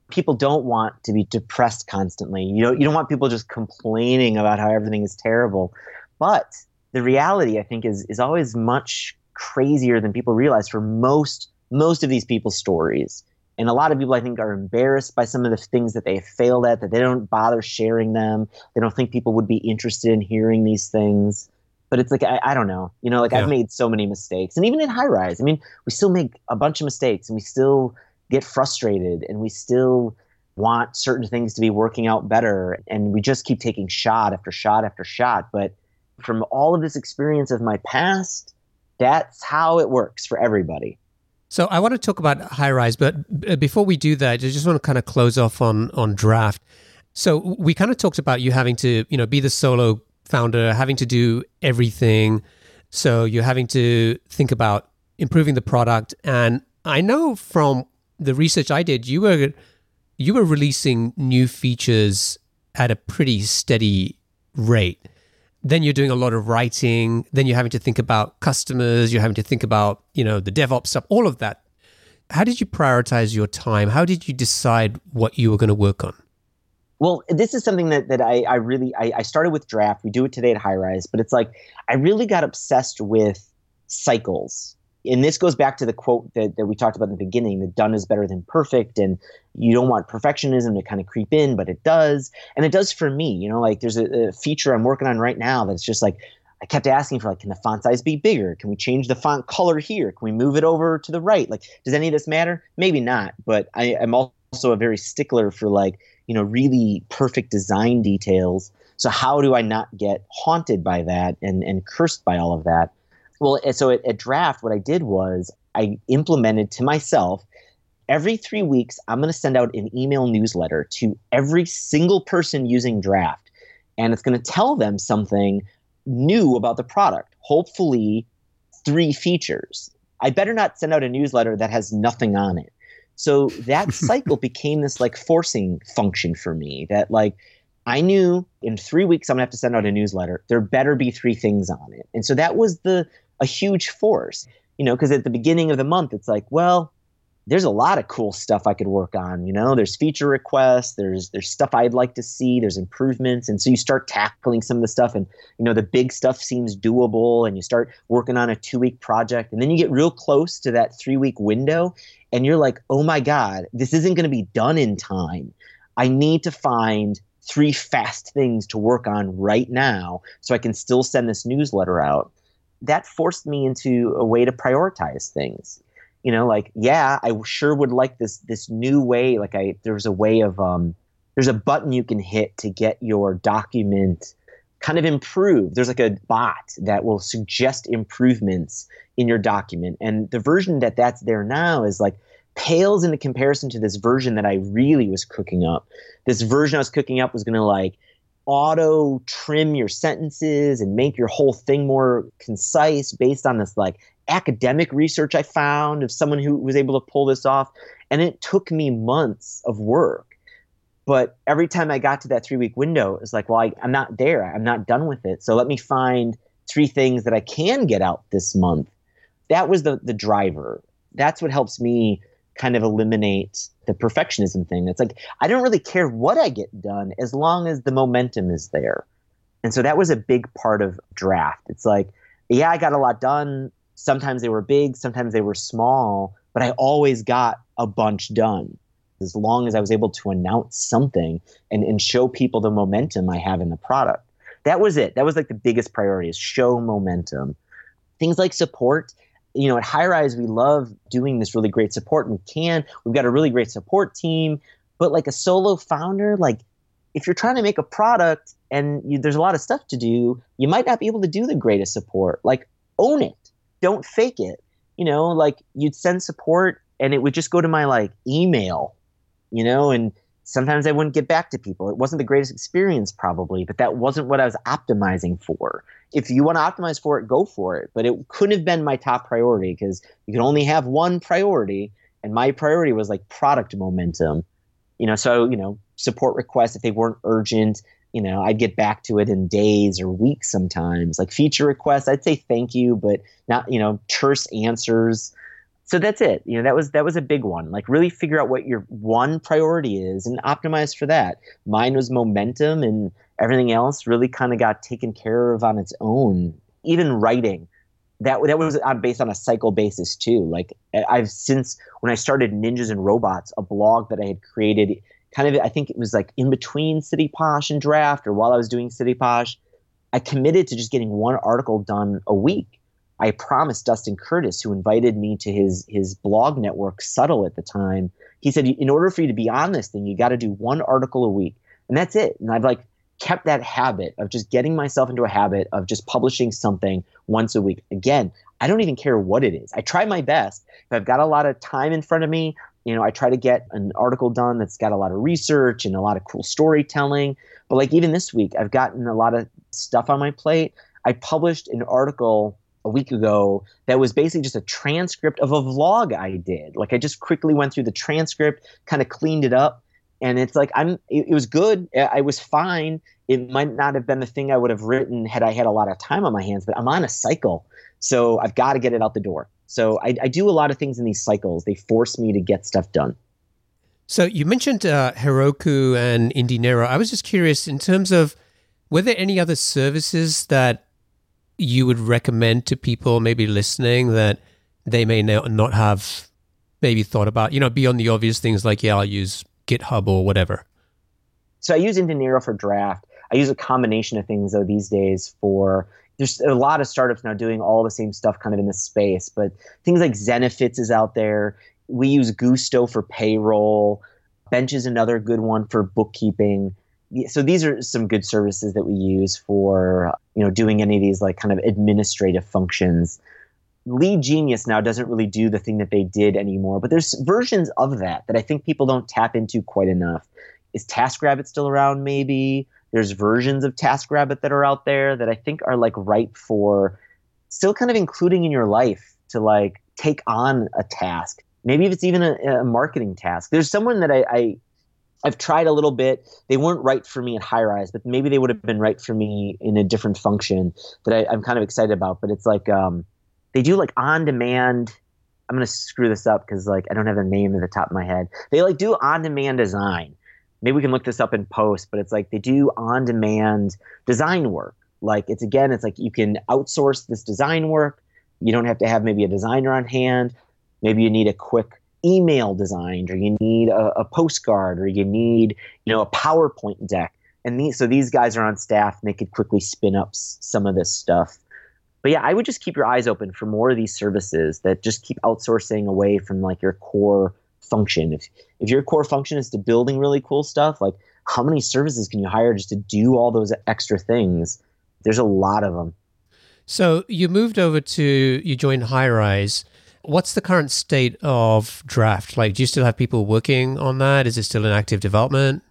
people don't want to be depressed constantly. You know, you don't want people just complaining about how everything is terrible. But the reality, I think, is is always much crazier than people realize for most most of these people's stories. And a lot of people, I think, are embarrassed by some of the things that they have failed at, that they don't bother sharing them. They don't think people would be interested in hearing these things. But it's like, I, I don't know. You know, like yeah. I've made so many mistakes. And even in Highrise, I mean, we still make a bunch of mistakes and we still get frustrated and we still want certain things to be working out better. And we just keep taking shot after shot after shot. But from all of this experience of my past, that's how it works for everybody. So I want to talk about Highrise, but uh, before we do that, I just want to kind of close off on on draft. So we kind of talked about you having to, you know, be the solo founder, having to do everything. So you're having to think about improving the product. And I know from the research I did, you were you were releasing new features at a pretty steady rate then you're doing a lot of writing then you're having to think about customers you're having to think about you know the devops stuff all of that. How did you prioritize your time? How did you decide what you were going to work on? Well this is something that, that I, I really I, I started with draft. We do it today at Highrise but it's like i really got obsessed with cycles and this goes back to the quote that, that we talked about in the beginning that done is better than perfect and you don't want perfectionism to kind of creep in but it does. And it does for me you know like there's a, a feature i'm working on right now that's just like i kept asking for like can the font size be bigger? Can we change the font color here? Can we move it over to the right? Like does any of this matter? Maybe not but I, i'm also a very stickler for like you know really perfect design details. So how do i not get haunted by that and and cursed by all of that well, so at, at Draft, what I did was I implemented to myself every three weeks, I'm going to send out an email newsletter to every single person using Draft. And it's going to tell them something new about the product, hopefully, three features. I better not send out a newsletter that has nothing on it. So that (laughs) cycle became this like forcing function for me that, like, I knew in three weeks I'm gonna have to send out a newsletter. There better be three things on it. And so that was the a huge force, you know, because at the beginning of the month, it's like, well, there's a lot of cool stuff I could work on. You know, there's feature requests, there's there's stuff I'd like to see, there's improvements, and so you start tackling some of the stuff, and you know the big stuff seems doable, and you start working on a two week project, and then you get real close to that three week window, and you're like, oh my god, this isn't going to be done in time. I need to find three fast things to work on right now so I can still send this newsletter out. That forced me into a way to prioritize things. You know like yeah i sure would like this this new way like i there's a way of um there's a button you can hit to get your document kind of improved. There's like a bot that will suggest improvements in your document. And the version that that's there now is like pales into comparison to this version that i really was cooking up. This version i was cooking up was to like auto trim your sentences and make your whole thing more concise based on this like academic research I found of someone who was able to pull this off. And it took me months of work. But every time I got to that three week window, it's like, well, I, I'm not there. I'm not done with it. So let me find three things that I can get out this month. That was the, the driver. That's what helps me kind of eliminate the perfectionism thing. It's like, I don't really care what I get done as long as the momentum is there. And so that was a big part of draft. It's like, yeah, I got a lot done Sometimes they were big, sometimes they were small, but I always got a bunch done as long as I was able to announce something and, and show people the momentum I have in the product. That was it. That was like the biggest priority is show momentum. Things like support. You know, at Highrise, we love doing this really great support we can. We've got a really great support team. But like a solo founder, like if you're trying to make a product and you, there's a lot of stuff to do, you might not be able to do the greatest support. Like own it don't fake it. You know, like you'd send support and it would just go to my like email, you know, and sometimes I wouldn't get back to people. It wasn't the greatest experience probably, but that wasn't what I was optimizing for. If you want to optimize for it, go for it. But it couldn't have been my top priority because you can only have one priority. And my priority was like product momentum. You know, so, you know, support requests, if they weren't urgent, you know, I'd get back to it in days or weeks sometimes. Like feature requests, I'd say thank you, but not, you know, terse answers. So that's it. You know, that was that was a big one. Like really figure out what your one priority is and optimize for that. Mine was momentum and everything else really kind of got taken care of on its own. Even writing. That, that was uh, based on a cycle basis too. Like I've since when I started Ninjas and Robots, a blog that I had created kind of I think it was like in between City Posh and Draft, or while I was doing City Posh, I committed to just getting one article done a week. I promised Dustin Curtis, who invited me to his his blog network, Svbtle at the time. He said, in order for you to be on this thing, you got to do one article a week, and that's it. And I've like kept that habit of just getting myself into a habit of just publishing something once a week. Again, I don't even care what it is. I try my best. If I've got a lot of time in front of me, you know, I try to get an article done that's got a lot of research and a lot of cool storytelling. But like even this week, I've gotten a lot of stuff on my plate. I published an article a week ago that was basically just a transcript of a vlog I did. Like I just quickly went through the transcript, kind of cleaned it up, and it's like I'm. It, it was good. I was fine. It might not have been the thing I would have written had I had a lot of time on my hands, but I'm on a cycle, so I've got to get it out the door. So I, I, do a lot of things in these cycles. They force me to get stuff done. So you mentioned uh, Heroku and inDinero. I was just curious in terms of were there any other services that you would recommend to people maybe listening that they may not have maybe thought about, you know, beyond the obvious things like, yeah, I'll use GitHub or whatever? So I use inDinero for draft. I use a combination of things though these days for there's a lot of startups now doing all the same stuff kind of in the space, but things like Zenefits is out there. We use Gusto for payroll. Bench is another good one for bookkeeping. So these are some good services that we use for you know doing any of these like kind of administrative functions. LeadGenius now doesn't really do the thing that they did anymore, but there's versions of that that I think people don't tap into quite enough. Is TaskRabbit still around? Maybe there's versions of TaskRabbit that are out there that I think are like ripe for still kind of including in your life to like take on a task. Maybe if it's even a, a marketing task. There's someone that I, I I've tried a little bit. They weren't right for me at Highrise, but maybe they would have been right for me in a different function that I, am kind of excited about. But it's like um, they do like on demand I'm gonna screw this up because like I don't have the name at the top of my head. They like do on-demand design. Maybe we can look this up in post, but it's like they do on-demand design work. Like it's again, it's like you can outsource this design work. You don't have to have maybe a designer on hand. Maybe you need a quick email designed, or you need a, a postcard, or you need you know a PowerPoint deck. And these, so these guys are on staff, and they could quickly spin up s- some of this stuff. But yeah, I would just keep your eyes open for more of these services that just keep outsourcing away from like your core function. If if your core function is to building really cool stuff, like how many services can you hire just to do all those extra things? There's a lot of them. So you moved over to you joined Highrise. What's the current state of draft? Like, do you still have people working on that? Is it still in active development?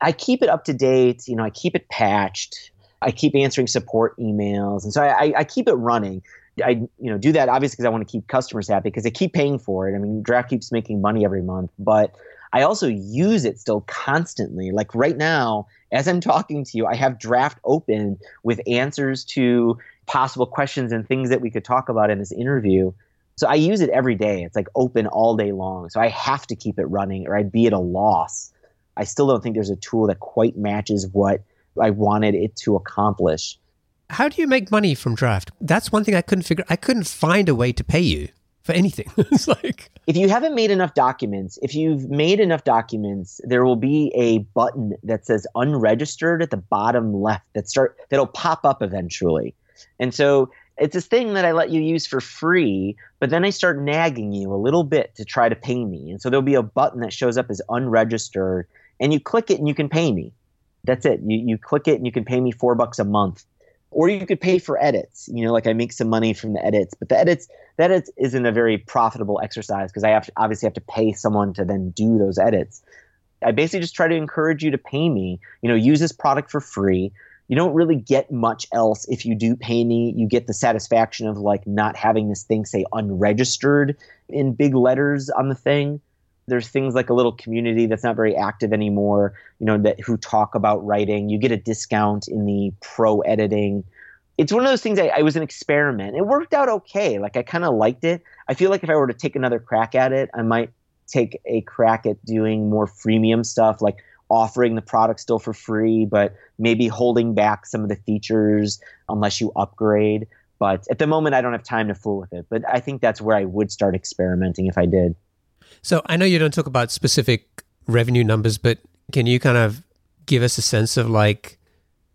I keep it up to date. You know, I keep it patched. I keep answering support emails, and so I, I keep it running. I you know do that obviously because I want to keep customers happy because they keep paying for it. I mean, Draft keeps making money every month, but I also use it still constantly. Like right now, as I'm talking to you, I have Draft open with answers to possible questions and things that we could talk about in this interview. So I use it every day. It's like open all day long. So I have to keep it running or I'd be at a loss. I still don't think there's a tool that quite matches what I wanted it to accomplish. How do you make money from draft? That's one thing I couldn't figure. I couldn't find a way to pay you for anything. (laughs) it's like if you haven't made enough documents, if you've made enough documents, there will be a button that says unregistered at the bottom left that start that'll pop up eventually. And so it's this thing that I let you use for free, but then I start nagging you a little bit to try to pay me. And so there'll be a button that shows up as unregistered, and you click it and you can pay me. That's it. You you click it and you can pay me four bucks a month. Or you could pay for edits. You know, like I make some money from the edits, but the edits that edits isn't a very profitable exercise because I have to, obviously have to pay someone to then do those edits. I basically just try to encourage you to pay me. You know, use this product for free you don't really get much else if you do pay me. You get the satisfaction of like not having this thing say unregistered in big letters on the thing. There's things like a little community that's not very active anymore, you know, that who talk about writing. You get a discount in the pro editing. It's one of those things I, I was an experiment. It worked out okay. Like I kind of liked it. I feel like if I were to take another crack at it, I might take a crack at doing more freemium stuff like offering the product still for free, but maybe holding back some of the features unless you upgrade. But at the moment, I don't have time to fool with it. But I think that's where I would start experimenting if I did. So I know you don't talk about specific revenue numbers, but can you kind of give us a sense of like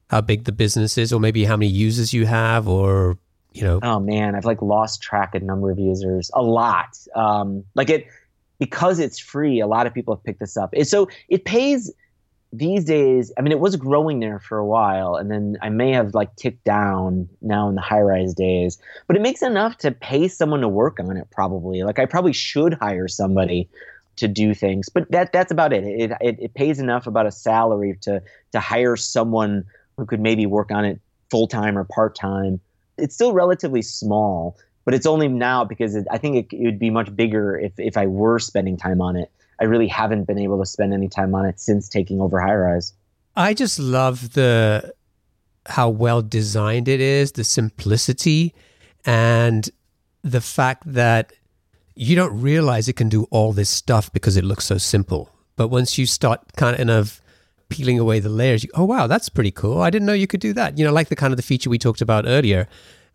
how big the business is, or maybe how many users you have, or you know? Oh man, I've like lost track of number of users. A lot. Um, like it because it's free. A lot of people have picked this up. It, so it pays these days, I mean, it was growing there for a while, and then I may have like ticked down now in the Highrise days, but it makes enough to pay someone to work on it. Probably, like I probably should hire somebody to do things, but that that's about it. It it, it pays enough about a salary to to hire someone who could maybe work on it full time or part time. It's still relatively small, but it's only now because it, I think it, it would be much bigger if if I were spending time on it. I really haven't been able to spend any time on it since taking over Highrise. I just love the how well designed it is, the simplicity, and the fact that you don't realize it can do all this stuff because it looks so simple. But once you start kind of peeling away the layers, you, oh wow, that's pretty cool. I didn't know you could do that. You know, like the kind of the feature we talked about earlier.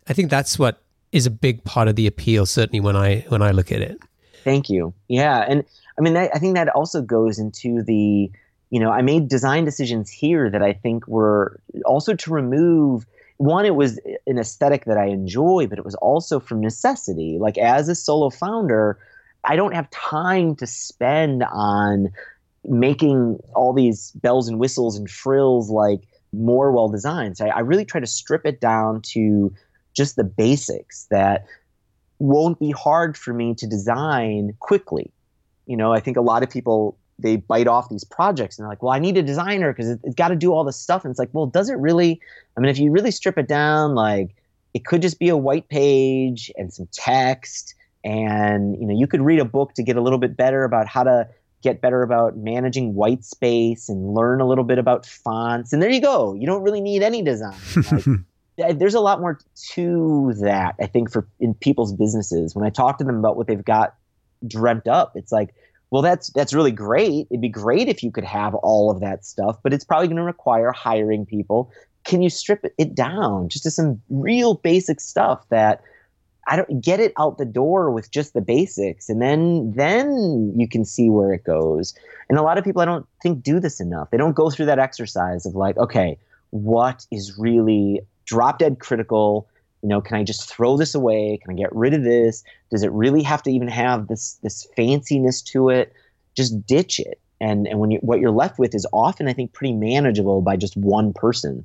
I think that's what is a big part of the appeal. Certainly when I when I look at it. Thank you. Yeah, and I mean, that, I think that also goes into the, you know, I made design decisions here that I think were also to remove. One, it was an aesthetic that I enjoy, but it was also from necessity. Like as a solo founder, I don't have time to spend on making all these bells and whistles and frills like more well designed. So I, I really try to strip it down to just the basics that won't be hard for me to design quickly you know, I think a lot of people they bite off these projects and they're like, well, I need a designer because it, has got to do all this stuff. And it's like, well, does it really? I mean, if you really strip it down, like it could just be a white page and some text. And, you know, you could read a book to get a little bit better about how to get better about managing white space and learn a little bit about fonts. And there you go. You don't really need any design. Like, (laughs) there's a lot more to that i think for in people's businesses when i talk to them about what they've got dreamt up it's like well that's that's really great it'd be great if you could have all of that stuff but it's probably going to require hiring people can you strip it down just to some real basic stuff that I don't get it out the door with just the basics and then then you can see where it goes. And a lot of people I don't think do this enough. They don't go through that exercise of like, okay, what is really drop dead critical? You know, can I just throw this away? Can I get rid of this? Does it really have to even have this this fanciness to it? Just ditch it. And and when you what you're left with is often I think pretty manageable by just one person.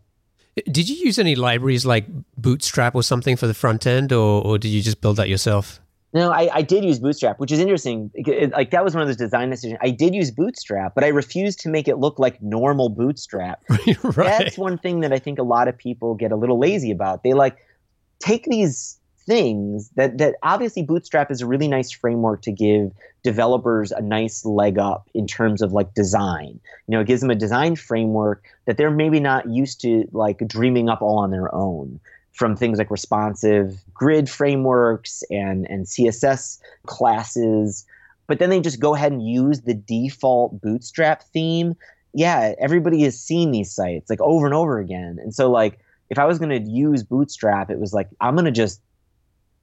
Did you use any libraries like Bootstrap or something for the front end, or, or did you just build that yourself? No, I, I did use Bootstrap, which is interesting. It, like that was one of those design decisions. I did use Bootstrap, but I refused to make it look like normal Bootstrap. (laughs) right. That's one thing that I think a lot of people get a little lazy about. They like take these things that that obviously bootstrap is a really nice framework to give developers a nice leg up in terms of like design. You know it gives them a design framework that they're maybe not used to like dreaming up all on their own. From things like responsive grid frameworks and and css classes. But then they just go ahead and use the default bootstrap theme. Yeah everybody has seen these sites like over and over again. And so like if I was going to use Bootstrap, it was like I'm going to just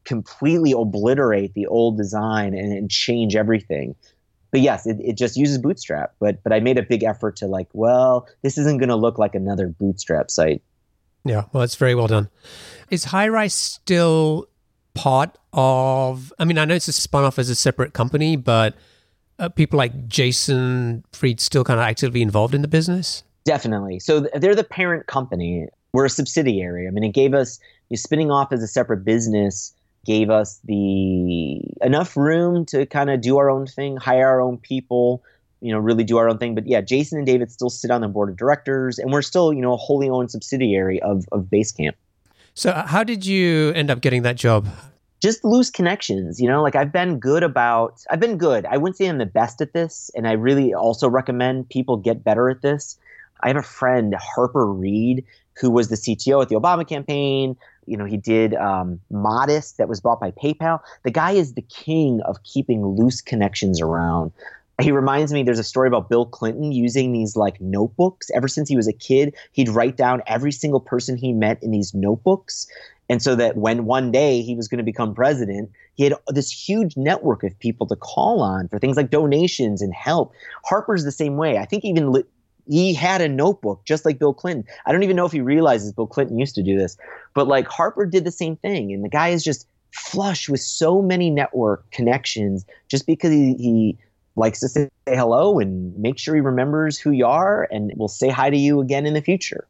completely obliterate the old design and, and change everything but yes, it, it just uses Bootstrap. But but I made a big effort to like, well, this isn't going to look like another Bootstrap site. Yeah, well, it's very well done. Is Highrise still part of? I mean, I know it's a spun off as a separate company, but uh, people like Jason Fried still kind of actively involved in the business. Definitely. So they're the parent company. We're a subsidiary. I mean, it gave us you know, spinning off as a separate business gave us the enough room to kind of do our own thing, hire our own people, you know, really do our own thing. But yeah, Jason and David still sit on the board of directors, and we're still, you know, a wholly owned subsidiary of of Basecamp. So, uh, how did you end up getting that job? Just loose connections, you know. Like I've been good about, I've been good. I wouldn't say I'm the best at this, and I really also recommend people get better at this. I have a friend, Harper Reed, who was the CTO at the Obama campaign. You know, he did um, Modest that was bought by PayPal. The guy is the king of keeping loose connections around. He reminds me there's a story about Bill Clinton using these like notebooks. Ever since he was a kid, he'd write down every single person he met in these notebooks. And so that when one day he was going to become president, he had this huge network of people to call on for things like donations and help. Harper's the same way. I think even he had a notebook just like Bill Clinton. I don't even know if he realizes Bill Clinton used to do this, but like Harper did the same thing. And the guy is just flush with so many network connections just because he, he likes to say hello and make sure he remembers who you are and will say hi to you again in the future.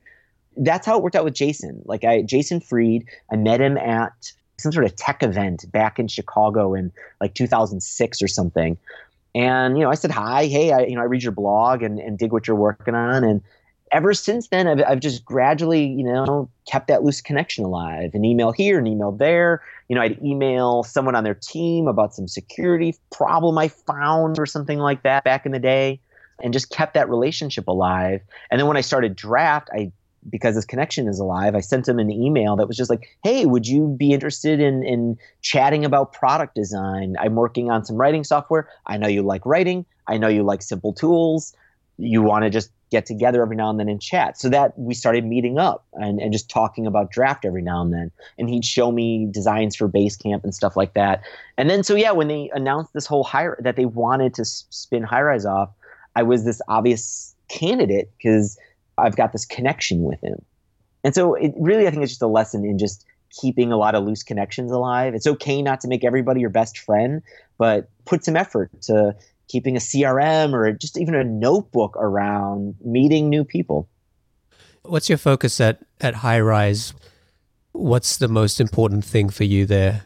That's how it worked out with Jason. Like I Jason Fried, I met him at some sort of tech event back in Chicago in like 2006 or something. And you know, I said hi, hey, I you know I read your blog and, and dig what you're working on. And ever since then, I've I've just gradually you know kept that loose connection alive. An email here, an email there. You know, I'd email someone on their team about some security problem I found or something like that back in the day, and just kept that relationship alive. And then when I started Draft, I because this connection is alive, I sent him an email that was just like, "Hey, would you be interested in in chatting about product design? I'm working on some writing software. I know you like writing. I know you like simple tools. You want to just get together every now and then and chat." So that we started meeting up and and just talking about draft every now and then. And he'd show me designs for Basecamp and stuff like that. And then so yeah, when they announced this whole hire that they wanted to spin Highrise off, I was this obvious candidate because I've got this connection with him. And so it really, I think it's just a lesson in just keeping a lot of loose connections alive. It's okay not to make everybody your best friend, but put some effort to keeping a CRM or just even a notebook around meeting new people. What's your focus at, at Highrise? What's the most important thing for you there?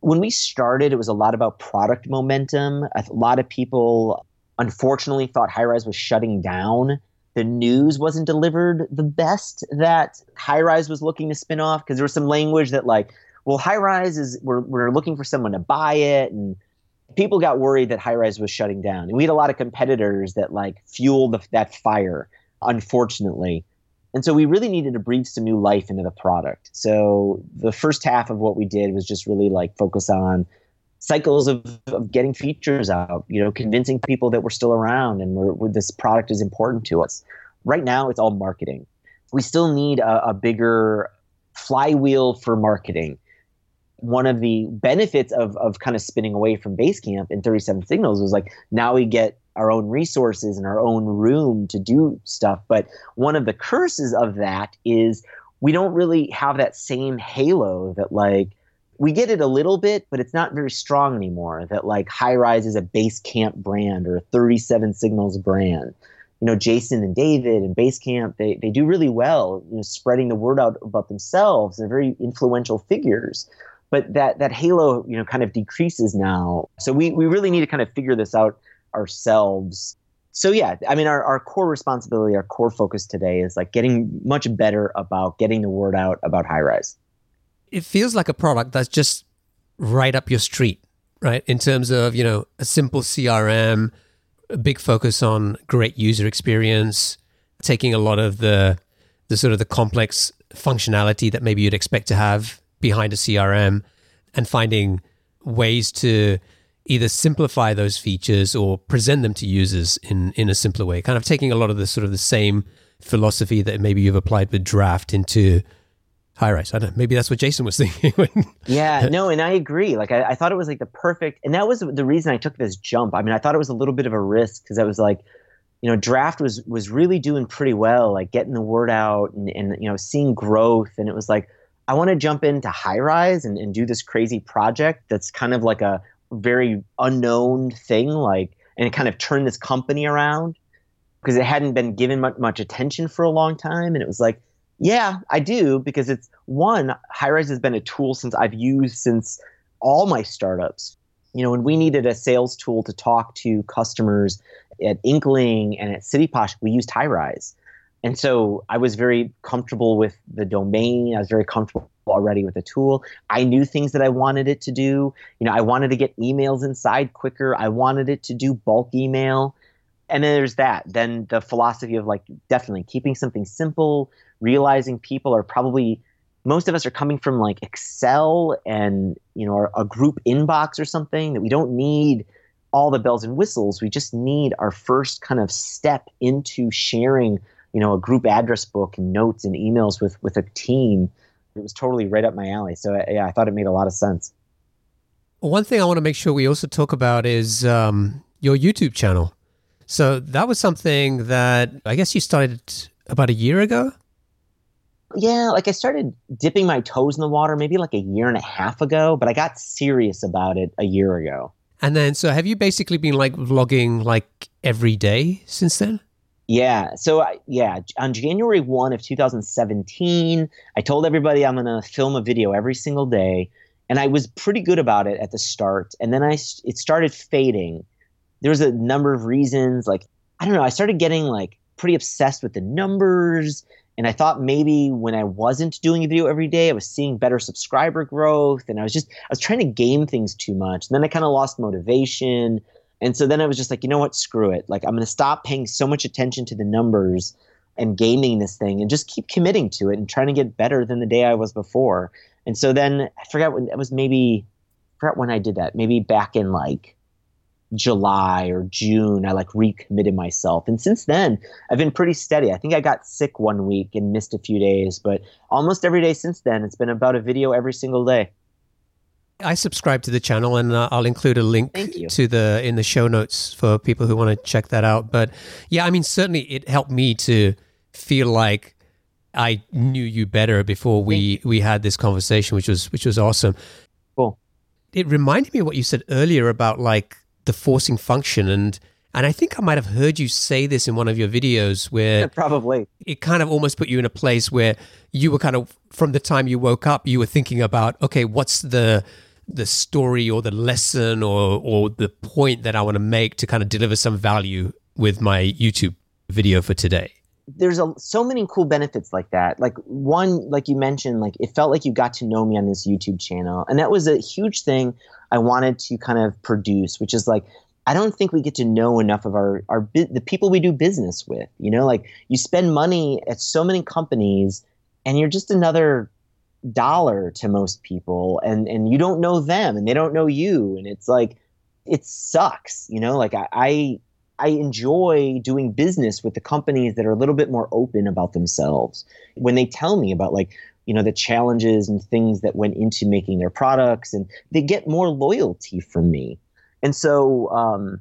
When we started, it was a lot about product momentum. A lot of people unfortunately thought Highrise was shutting down the news wasn't delivered the best that Highrise was looking to spin off because there was some language that like, well, Highrise is we're we're looking for someone to buy it, and people got worried that Highrise was shutting down, and we had a lot of competitors that like fueled the, that fire. Unfortunately, And so we really needed to breathe some new life into the product. So the first half of what we did was just really like focus on cycles of, of getting features out, you know, convincing people that we're still around and we're, this product is important to us. Right now, it's all marketing. We still need a, a bigger flywheel for marketing. One of the benefits of, of kind of spinning away from Basecamp in 37Signals was like now we get our own resources and our own room to do stuff. But one of the curses of that is we don't really have that same halo that like we get it a little bit, but it's not very strong anymore. That like Highrise is a Basecamp brand or a 37Signals brand. You know, Jason and David and Basecamp, they, they do really well, you know, spreading the word out about themselves. They're very influential figures. But that that halo, you know, kind of decreases now. So we, we really need to kind of figure this out ourselves. So yeah, I mean our, our core responsibility, our core focus today is like getting much better about getting the word out about Highrise it feels like a product that's just right up your street, right? In terms of, you know, a simple CRM, a big focus on great user experience, taking a lot of the the sort of the complex functionality that maybe you'd expect to have behind a CRM and finding ways to either simplify those features or present them to users in in a simpler way. Kind of taking a lot of the sort of the same philosophy that maybe you've applied with draft into Highrise. I don't know. Maybe that's what Jason was (laughs) thinking. yeah, (laughs) no, and I agree. Like, I, I, thought it was like the perfect, and that was the reason I took this jump. I mean, I thought it was a little bit of a risk because I was like, you know, draft was was really doing pretty well, like getting the word out and, and you know, seeing growth. And it was like, I want to jump into Highrise and, and do this crazy project that's kind of like a very unknown thing, like, and kind of turn this company around because it hadn't been given much, much attention for a long time. And it was like, yeah, I do because it's one, Highrise has been a tool since I've used since all my startups. You know, when we needed a sales tool to talk to customers at Inkling and at CityPosh, we used Highrise. And so I was very comfortable with the domain. I was very comfortable already with the tool. I knew things that I wanted it to do. You know, I wanted to get emails inside quicker. I wanted it to do bulk email. And then there's that. Then the philosophy of like definitely keeping something simple, realizing people are probably most of us are coming from like Excel and you know a group inbox or something that we don't need all the bells and whistles. We just need our first kind of step into sharing, you know, a group address book and notes and emails with with a team. It was totally right up my alley. So yeah, I thought it made a lot of sense. One thing I want to make sure we also talk about is um, your YouTube channel. So that was something that I guess you started about a year ago yeah, like I started dipping my toes in the water maybe like a year and a half ago, but I got serious about it a year ago. And then, so have you basically been like vlogging like every day since then? Yeah. So, yeah, on January 1 of 2017, I told everybody I'm going to film a video every single day. And I was pretty good about it at the start. And then I, it started fading. There was a number of reasons. Like, I don't know, I started getting like pretty obsessed with the numbers and I thought maybe when I wasn't doing a video every day, I was seeing better subscriber growth. And I was just, I was trying to game things too much. And then I kind of lost motivation. And so then I was just like, you know what? Screw it. Like, I'm going to stop paying so much attention to the numbers and gaming this thing and just keep committing to it and trying to get better than the day I was before. And so then I forgot when it was maybe, I forgot when I did that. Maybe back in like July or June, I like recommitted myself. And since then, I've been pretty steady. I think I got sick one week and missed a few days, but almost every day since then, it's been about a video every single day. I subscribe to the channel, and uh, I'll include a link to the in the show notes for people who want to check that out. But yeah, I mean, certainly it helped me to feel like I knew you better before we we had this conversation, which was which was awesome. Cool. It reminded me of what you said earlier about like the forcing function. And and I think I might have heard you say this in one of your videos where yeah, (laughs) probably. it kind of almost put you in a place where you were kind of from the time you woke up you were thinking about okay what's the the story or the lesson or or the point that I want to make to kind of deliver some value with my YouTube video for today? There's a, so many cool benefits like that. Like one, like you mentioned, like it felt like you got to know me on this YouTube channel, and that was a huge thing I wanted to kind of produce, which is like I don't think we get to know enough of our our the people we do business with. You know, like you spend money at so many companies, and you're just another dollar to most people, and and you don't know them, and they don't know you, and it's like it sucks. You know, like I, I I enjoy doing business with the companies that are a little bit more open about themselves. When they tell me about like, you know, the challenges and things that went into making their products and they get more loyalty from me. And so um,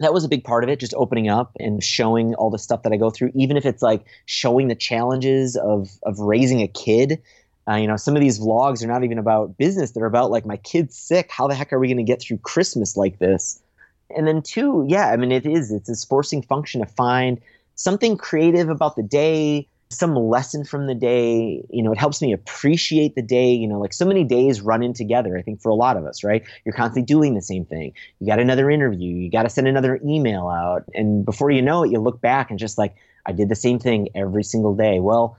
that was a big part of it, just opening up and showing all the stuff that I go through, even if it's like showing the challenges of of raising a kid. Uh, you know, some of these vlogs are not even about business; they're about like my kid's sick. How the heck are we going to get through Christmas like this? And then two, yeah, I mean, it is. It's this forcing function to find something creative about the day, some lesson from the day. You know, it helps me appreciate the day. You know, like so many days run in together, I think, for a lot of us, right? You're constantly doing the same thing. You got another interview, you got to send another email out. And before you know it, you look back and just like, I did the same thing every single day. Well,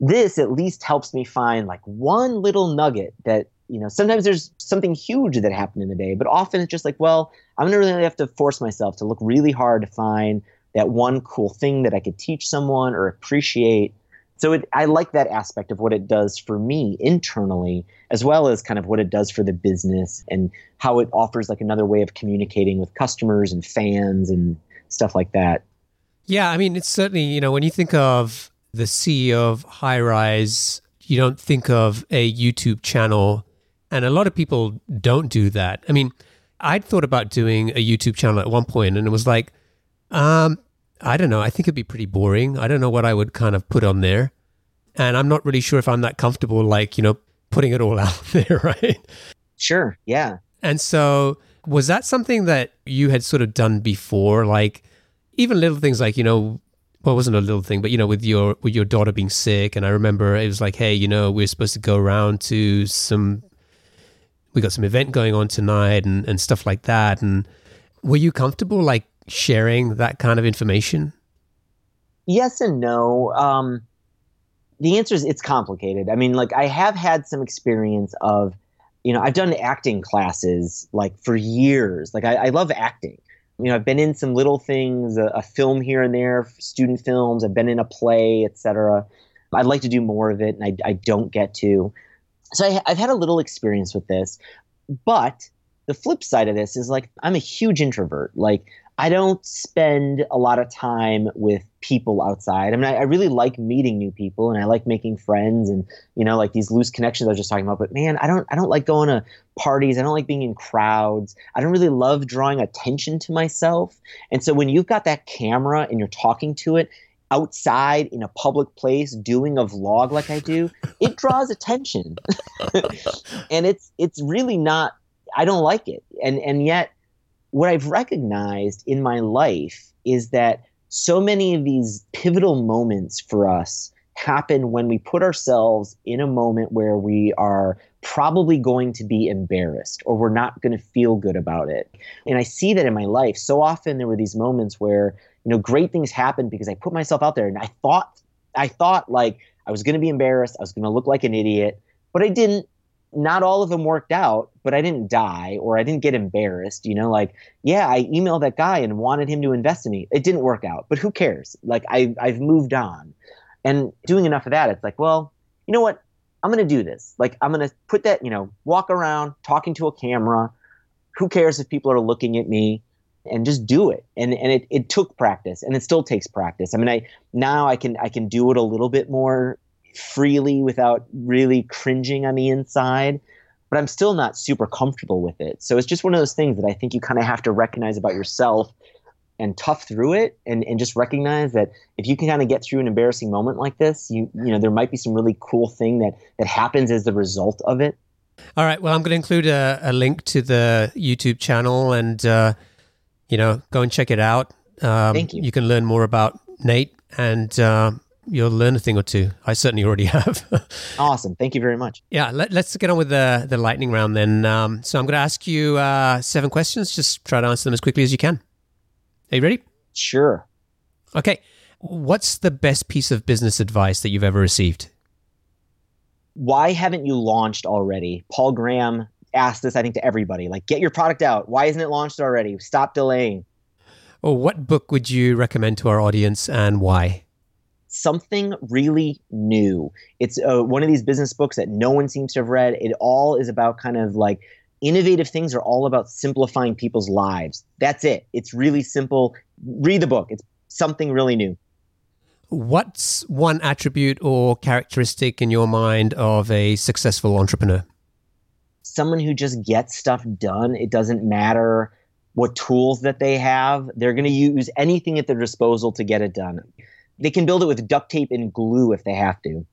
this at least helps me find like one little nugget that you know, sometimes there's something huge that happened in the day, but often it's just like, well, I'm gonna really have to force myself to look really hard to find that one cool thing that I could teach someone or appreciate. So it, I like that aspect of what it does for me internally, as well as kind of what it does for the business and how it offers like another way of communicating with customers and fans and stuff like that. Yeah, I mean, it's certainly you know when you think of the CEO of Highrise, you don't think of a YouTube channel and a lot of people don't do that. I mean, I'd thought about doing a YouTube channel at one point, and it was like, um, I don't know. I think it'd be pretty boring. I don't know what I would kind of put on there. And I'm not really sure if I'm that comfortable, like, you know, putting it all (laughs) out there, right? Sure. Yeah. And so, was that something that you had sort of done before? Like, even little things like, you know, well, it wasn't a little thing, but you know, with your with your daughter being sick, and I remember it was like, hey, you know, we're supposed to go around to some we got some event going on tonight and, and stuff like that. And were you comfortable like sharing that kind of information? Yes and no. Um, the answer is it's complicated. I mean, like I have had some experience of, you know, I've done acting classes like for years. Like I, I love acting. You know, I've been in some little things, a, a film here and there, student films. I've been in a play, etc. I'd like to do more of it, and I, I don't get to so I, I've had a little experience with this, but the flip side of this is like I'm a huge introvert. Like I don't spend a lot of time with people outside. I mean, I, I, really like meeting new people and I like making friends and you know, like these loose connections I was just talking about. But man, I don't, I don't like going to parties. I don't like being in crowds. I don't really love drawing attention to myself. And so when you've got that camera and you're talking to it, outside in a public place doing a vlog like I do, it (laughs) draws attention. (laughs) and it's it's really not I don't like it. And and yet what I've recognized in my life is that so many of these pivotal moments for us happen when we put ourselves in a moment where we are probably going to be embarrassed or we're not going to feel good about it. And I see that in my life. So often there were these moments where you know, great things happened because I put myself out there and I thought, I thought like I was going to be embarrassed. I was going to look like an idiot, but I didn't. Not all of them worked out, but I didn't die or I didn't get embarrassed. You know, like, yeah, I emailed that guy and wanted him to invest in me. It didn't work out, but who cares? Like, I, I've moved on. And doing enough of that, it's like, well, you know what? I'm going to do this. Like, I'm going to put that, you know, walk around talking to a camera. Who cares if people are looking at me? and just do it and and it, it took practice and it still takes practice i mean i now i can i can do it a little bit more freely without really cringing on the inside but i'm still not super comfortable with it so it's just one of those things that i think you kind of have to recognize about yourself and tough through it and, and just recognize that if you can kind of get through an embarrassing moment like this you you know there might be some really cool thing that that happens as the result of it all right well i'm going to include a, a link to the youtube channel and uh you know, go and check it out. Um, Thank you. You can learn more about Nate and uh, you'll learn a thing or two. I certainly already (laughs) have. awesome. Thank you very much. Yeah, let, us get on with the, the lightning round then. Um, so I'm going to ask you uh, seven questions. Just try to answer them as quickly as you can. Are you ready? Sure. Okay. What's the best piece of business advice that you've ever received? Why haven't you launched already? Paul Graham asked this, I think, to everybody. Like, get your product out. Why isn't it launched already? Stop delaying. Well, what book would you recommend to our audience and why? Something really new. It's uh, one of these business books that no one seems to have read. It all is about kind of like innovative things are all about simplifying people's lives. That's it. It's really simple. Read the book. It's something really new. What's one attribute or characteristic in your mind of a successful entrepreneur? Someone who just gets stuff done. It doesn't matter what tools that they have. They're going to use anything at their disposal to get it done. They can build it with duct tape and glue if they have to.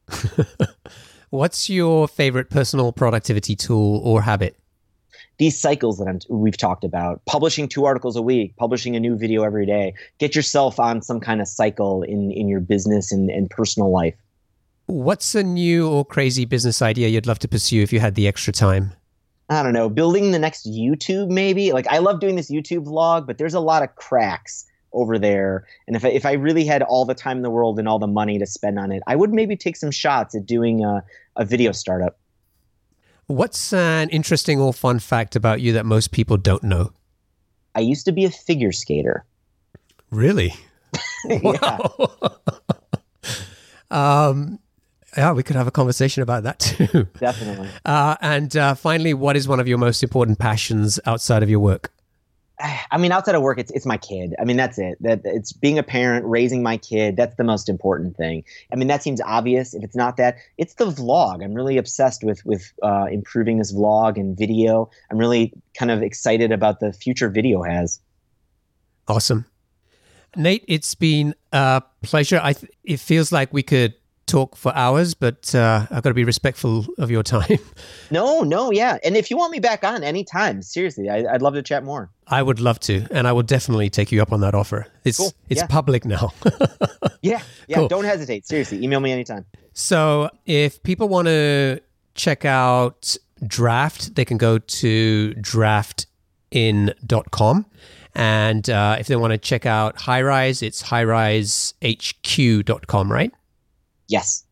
(laughs) What's your favorite personal productivity tool or habit? these cycles that I'm, we've talked about. Publishing two articles a week publishing a new video every day. Get yourself on some kind of cycle in in your business and, and personal life. What's a new or crazy business idea you'd love to pursue if you had the extra time? I don't know building the next youtube maybe? Like i love doing this youtube vlog but there's a lot of cracks over there and if I, if I really had all the time in the world and all the money to spend on it i would maybe take some shots at doing a, a video startup What's an interesting or fun fact about you that most people don't know? I used to be a figure skater. Really? (laughs) wow. (laughs) um, yeah, we could have a conversation about that too. Definitely. Uh, and uh, finally, what is one of your most important passions outside of your work? (sighs) I mean, outside of work, it's it's my kid. I mean, that's it. That it's being a parent, raising my kid. That's the most important thing. I mean, that seems obvious. If it's not that, it's the vlog. I'm really obsessed with with uh, improving this vlog and video. I'm really kind of excited about the future video has. Awesome, Nate. It's been a pleasure. I th- it feels like we could talk for hours, but uh, I've got to be respectful of your (laughs) time. No, no, yeah. And if you want me back on anytime, seriously, I, would love to chat more. I would love to, and I will definitely take you up on that offer. It's cool. it's yeah. public now. (laughs) yeah, yeah. Cool. Don't hesitate. Seriously, email me anytime. So if people want to check out Draft, they can go to draftin.com. And uh, if they want to check out Highrise, it's highrisehq.com, right? Yes.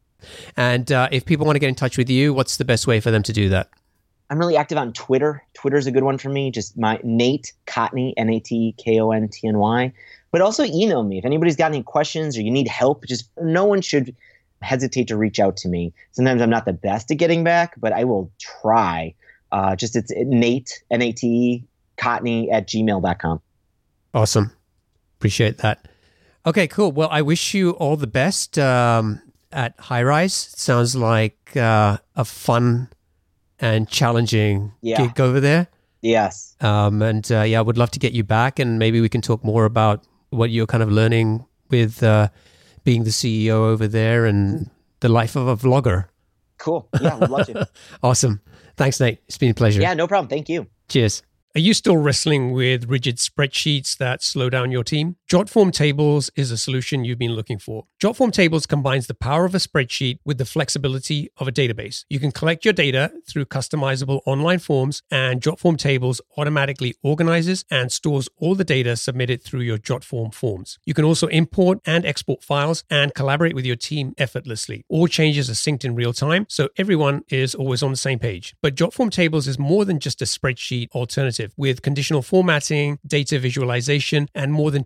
And uh, if people want to get in touch with you, what's the best way for them to do that? I'm really active on Twitter. Twitter's a good one for me. Just my Nate Kontny, N A T K O N T N Y. But also email me if anybody's got any questions or you need help. Just no one should hesitate to reach out to me. Sometimes I'm not the best at getting back, but I will try. Uh, just it's Nate N A T E, Kontny at gmail.com. Awesome. Appreciate that. Okay, cool. Well, I wish you all the best. Um, at Highrise sounds like uh, a fun and challenging yeah. gig over there. Yes. Um, and uh, yeah, I would love to get you back, and maybe we can talk more about what you're kind of learning with uh, being the CEO over there and the life of a vlogger. Cool. Yeah, would love to. (laughs) awesome. Thanks, Nate. It's been a pleasure. Yeah, no problem. Thank you. Cheers. Are you still wrestling with rigid spreadsheets that slow down your team? Jotform Tables is a solution you've been looking for. Jotform Tables combines the power of a spreadsheet with the flexibility of a database. You can collect your data through customizable online forms, and Jotform Tables automatically organizes and stores all the data submitted through your Jotform forms. You can also import and export files and collaborate with your team effortlessly. All changes are synced in real time, so everyone is always on the same page. But Jotform Tables is more than just a spreadsheet alternative with conditional formatting, data visualization, and more than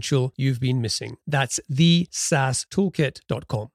you've been missing. That's thesaastoolkit.com.